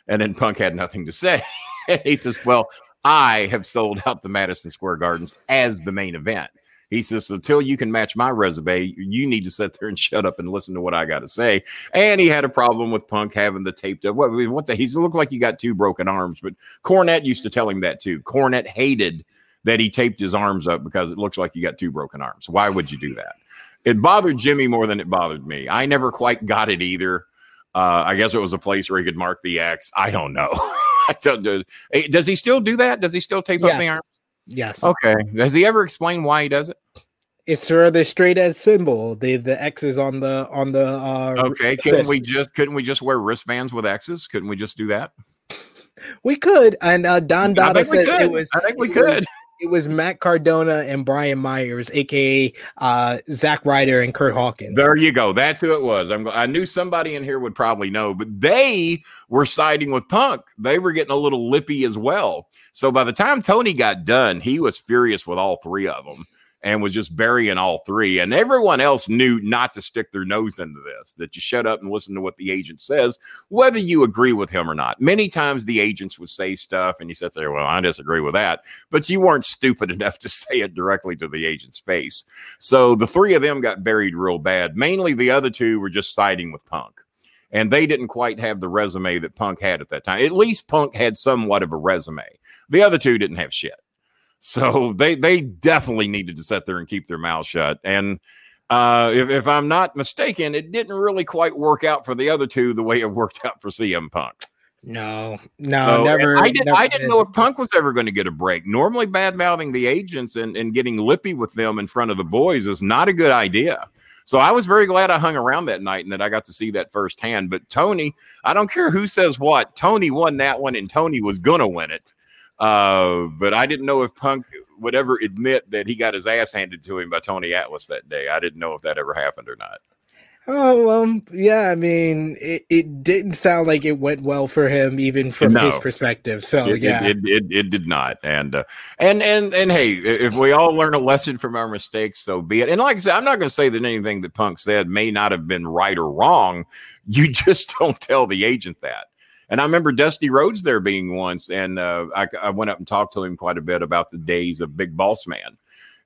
And then Punk had nothing to say. he says, "Well." I have sold out the Madison Square Gardens as the main event. He says, until you can match my resume, you need to sit there and shut up and listen to what I got to say. And he had a problem with Punk having the taped up. What, what the? He looked like he got two broken arms, but Cornette used to tell him that too. Cornette hated that he taped his arms up because it looks like you got two broken arms. Why would you do that? It bothered Jimmy more than it bothered me. I never quite got it either. Uh, I guess it was a place where he could mark the X. I don't know. I don't know. Does he still do that? Does he still tape yes. up the arm? Yes. Okay. Has he ever explained why he does it? It's for the straight edge symbol. The the X's on the on the. Uh, okay. Couldn't wrist. we just couldn't we just wear wristbands with X's? Couldn't we just do that? We could. And uh, Don Dada says it was. I think we could. It was Matt Cardona and Brian Myers, aka uh, Zack Ryder and Kurt Hawkins. There you go. That's who it was. I'm, I knew somebody in here would probably know, but they were siding with Punk. They were getting a little lippy as well. So by the time Tony got done, he was furious with all three of them and was just burying all three. And everyone else knew not to stick their nose into this, that you shut up and listen to what the agent says, whether you agree with him or not. Many times the agents would say stuff and you sit there, well, I disagree with that. But you weren't stupid enough to say it directly to the agent's face. So the three of them got buried real bad. Mainly the other two were just siding with Punk. And they didn't quite have the resume that Punk had at that time. At least Punk had somewhat of a resume. The other two didn't have shit. So they they definitely needed to sit there and keep their mouth shut. And uh, if, if I'm not mistaken, it didn't really quite work out for the other two the way it worked out for CM Punk. No, no, so, never. I, did, never I didn't know if Punk was ever going to get a break. Normally, bad mouthing the agents and, and getting lippy with them in front of the boys is not a good idea. So I was very glad I hung around that night and that I got to see that firsthand. But Tony, I don't care who says what, Tony won that one and Tony was going to win it. Uh, but I didn't know if Punk would ever admit that he got his ass handed to him by Tony Atlas that day. I didn't know if that ever happened or not. Oh well, yeah. I mean, it, it didn't sound like it went well for him, even from no, his perspective. So it, yeah, it, it, it, did not. And uh, and and and hey, if we all learn a lesson from our mistakes, so be it. And like I said, I'm not going to say that anything that Punk said may not have been right or wrong. You just don't tell the agent that. And I remember Dusty Rhodes there being once, and uh, I, I, went up and talked to him quite a bit about the days of Big Boss Man.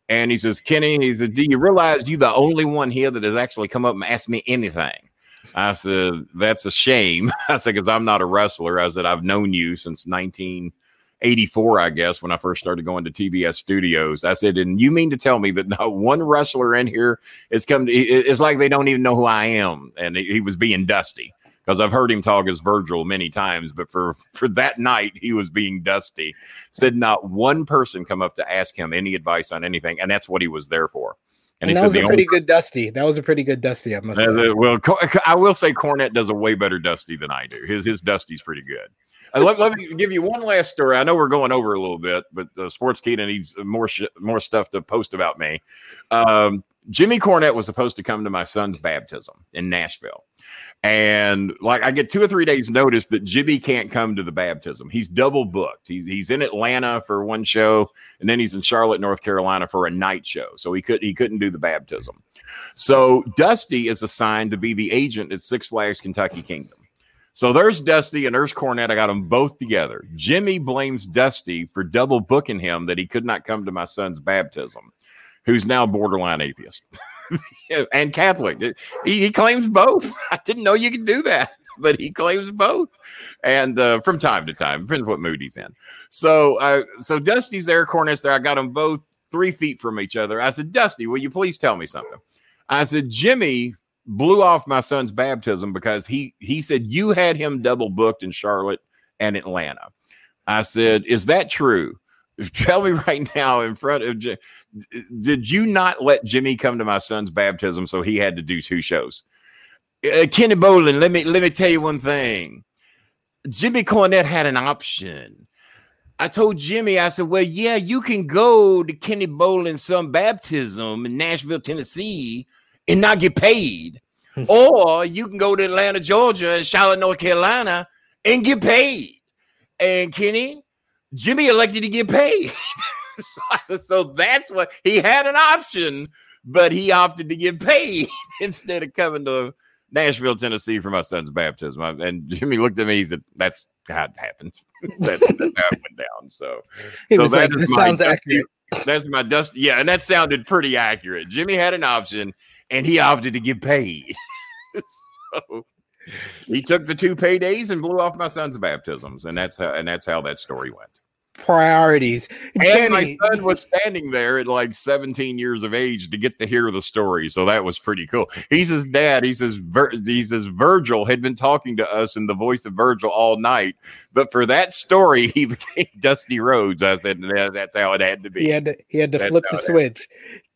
And he says, Kenny, he said, Do you realize you're the only one here that has actually come up and asked me anything? I said, That's a shame. I said, Because I'm not a wrestler. I said, I've known you since 1984, I guess, when I first started going to TBS studios. I said, And you mean to tell me that not one wrestler in here is come to, it's like they don't even know who I am. And he, he was being dusty because I've heard him talk as Virgil many times, but for for that night he was being dusty. Said not one person come up to ask him any advice on anything, and that's what he was there for. And, and that was a pretty good Dusty. That was a pretty good Dusty, I must uh, say. Well, I will say Cornette does a way better Dusty than I do. His his Dusty's pretty good. Uh, let, let, me give you one last story. I know we're going over a little bit, but uh, Sportskeeda needs more sh- more stuff to post about me. Um, Jimmy Cornette was supposed to come to my son's baptism in Nashville. And like I get two or three days notice that Jimmy can't come to the baptism. He's double booked. He's he's in Atlanta for one show, and then he's in Charlotte, North Carolina for a night show. So he could he couldn't do the baptism. So Dusty is assigned to be the agent at Six Flags Kentucky Kingdom. So there's Dusty and there's Cornette. I got them both together. Jimmy blames Dusty for double booking him that he could not come to my son's baptism, who's now borderline atheist. and Catholic. He, he, claims both. I didn't know you could do that, but he claims both. And uh, from time to time, depends what mood he's in. So, uh, so Dusty's there, Cornette's there. I got them both three feet from each other. I said, Dusty, will you please tell me something? I said, Jimmy blew off my son's baptism because he he said you had him double booked in Charlotte and Atlanta. I said, is that true? Tell me right now in front of did you not let Jimmy come to my son's baptism so he had to do two shows? Uh, Kenny Bolin, let me let me tell you one thing. Jimmy Cornette had an option. I told Jimmy, I said, Well, yeah, you can go to Kenny Bolin's son baptism in Nashville, Tennessee, and not get paid. or you can go to Atlanta, Georgia, and Charlotte, North Carolina, and get paid. And Kenny, Jimmy elected to get paid. so I said, so that's what he had an option, but he opted to get paid instead of coming to Nashville, Tennessee for my son's baptism. And Jimmy looked at me, he said, That's how it happened. that, that, went down. So, he so was like, This sounds accurate. That's my dust. Yeah, and that sounded pretty accurate. Jimmy had an option and he opted to get paid. so he took the two paydays and blew off my son's baptisms, and that's how and that's how that story went priorities. And my son was standing there at like 17 years of age to get to hear the story, so that was pretty cool. He says, "Dad," he says, Vir- he says, Virgil had been talking to us in the voice of Virgil all night, but for that story, he became Dusty Rhodes. I said, "That's how it had to be." He had to, he had to flip the switch.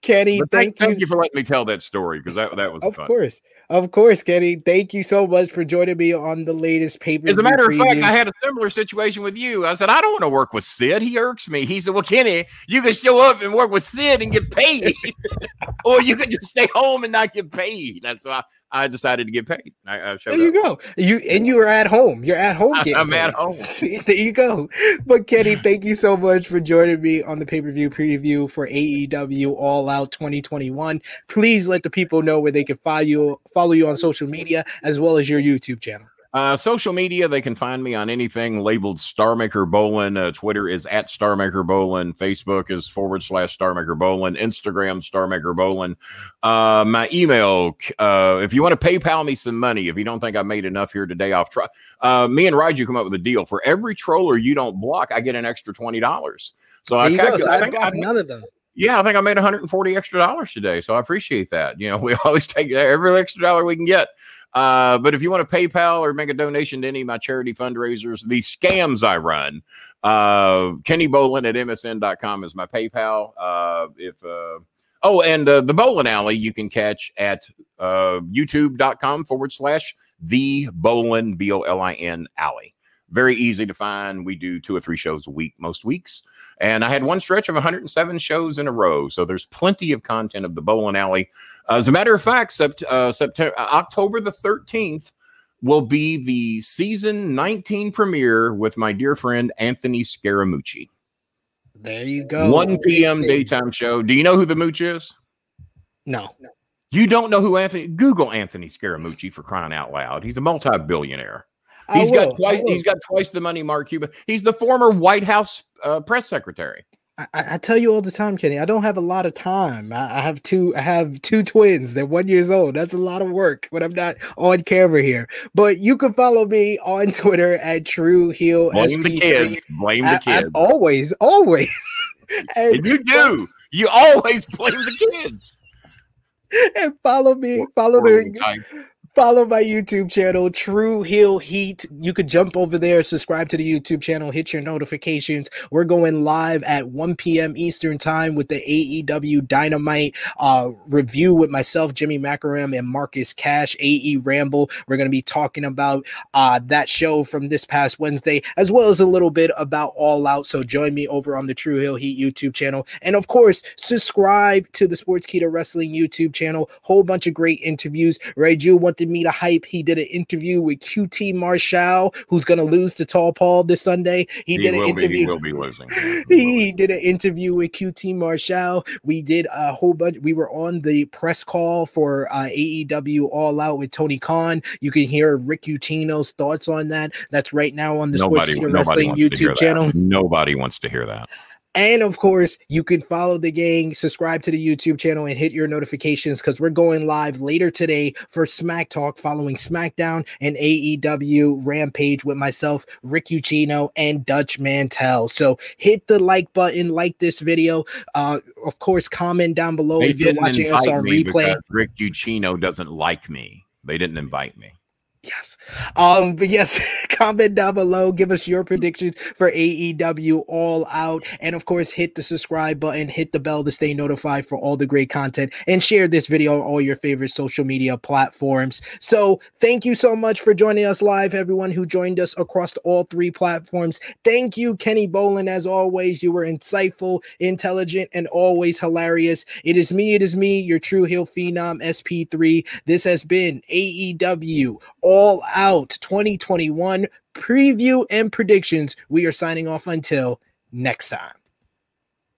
Kenny, thank, thank, you. thank you for letting me tell that story because that that was of fun. course. Of course, Kenny. Thank you so much for joining me on the latest paper. As a matter of fact, I had a similar situation with you. I said, I don't want to work with Sid. He irks me. He said, Well, Kenny, you can show up and work with Sid and get paid, or you can just stay home and not get paid. That's why I decided to get paid. I, I there you up. go. You and you are at home. You're at home. I, am at home. there you go. But Kenny, thank you so much for joining me on the pay per view preview for AEW All Out 2021. Please let the people know where they can follow you, follow you on social media as well as your YouTube channel. Uh, social media, they can find me on anything labeled Starmaker Bolin. Uh, Twitter is at Starmaker Bolin. Facebook is forward slash Starmaker Bolin. Instagram, Starmaker Bolin. Uh, my email, uh, if you want to PayPal me some money, if you don't think I made enough here today, I'll try. Uh, me and Riju come up with a deal. For every troller you don't block, I get an extra $20. So I, calculate, so I, I think none of them. Yeah, I think I made 140 extra dollars today. So I appreciate that. You know, we always take every extra dollar we can get. Uh, but if you want to PayPal or make a donation to any of my charity fundraisers, the scams I run, uh, Kenny Bolin at MSN.com is my PayPal. Uh, if uh, oh, and uh, the Bolin Alley you can catch at uh, YouTube.com forward slash the Bolin B O L I N Alley. Very easy to find. We do two or three shows a week most weeks. And I had one stretch of 107 shows in a row. So there's plenty of content of the Bolin Alley as a matter of fact, sept, uh, September, uh, October the 13th will be the season 19 premiere with my dear friend Anthony Scaramucci. There you go. 1 p.m. daytime show. Do you know who the mooch is? No. You don't know who Anthony Google Anthony Scaramucci for crying out loud. He's a multi-billionaire. He's got twice he's got twice the money Mark Cuban. He's the former White House uh, press secretary. I, I, tell you all the time, Kenny. I don't have a lot of time. I, I, have two. I have two twins. They're one years old. That's a lot of work when I'm not on camera here. But you can follow me on Twitter at True Heel. Blame SP3. the kids. Blame the kids. always, always. and, and you do. You always blame the kids. And follow me. Follow the. Follow my YouTube channel, True Heel Heat. You could jump over there, subscribe to the YouTube channel, hit your notifications. We're going live at 1 p.m. Eastern Time with the AEW Dynamite uh, review with myself, Jimmy Macaram, and Marcus Cash, AE Ramble. We're going to be talking about uh, that show from this past Wednesday, as well as a little bit about All Out. So join me over on the True Heel Heat YouTube channel. And of course, subscribe to the Sportskeeda Wrestling YouTube channel. Whole bunch of great interviews. Riju wanted to hype. He did an interview with QT Marshall, who's going to lose to Tall Paul this Sunday. He, he did an interview. Be, he will be losing. He, he did an interview with QT Marshall. We did a whole bunch. We were on the press call for uh, AEW All Out with Tony Khan. You can hear Rick Ucchino's thoughts on that. That's right now on the nobody, Sports Wrestling YouTube channel. Nobody wants to hear that. And of course, you can follow the gang, subscribe to the YouTube channel, and hit your notifications because we're going live later today for Smack Talk following SmackDown and AEW Rampage with myself, Rick Ucchino, and Dutch Mantell. So hit the like button, like this video. Uh, of course, comment down below they if you're watching us on replay. Rick Ucchino doesn't like me. They didn't invite me. Yes. Um, but yes, comment down below. Give us your predictions for AEW All Out. And of course, hit the subscribe button, hit the bell to stay notified for all the great content, and share this video on all your favorite social media platforms. So, thank you so much for joining us live, everyone who joined us across all three platforms. Thank you, Kenny Bolin. As always, you were insightful, intelligent, and always hilarious. It is me, it is me, your true heel phenom, SP3. This has been AEW All all Out 2021 preview and predictions. We are signing off until next time.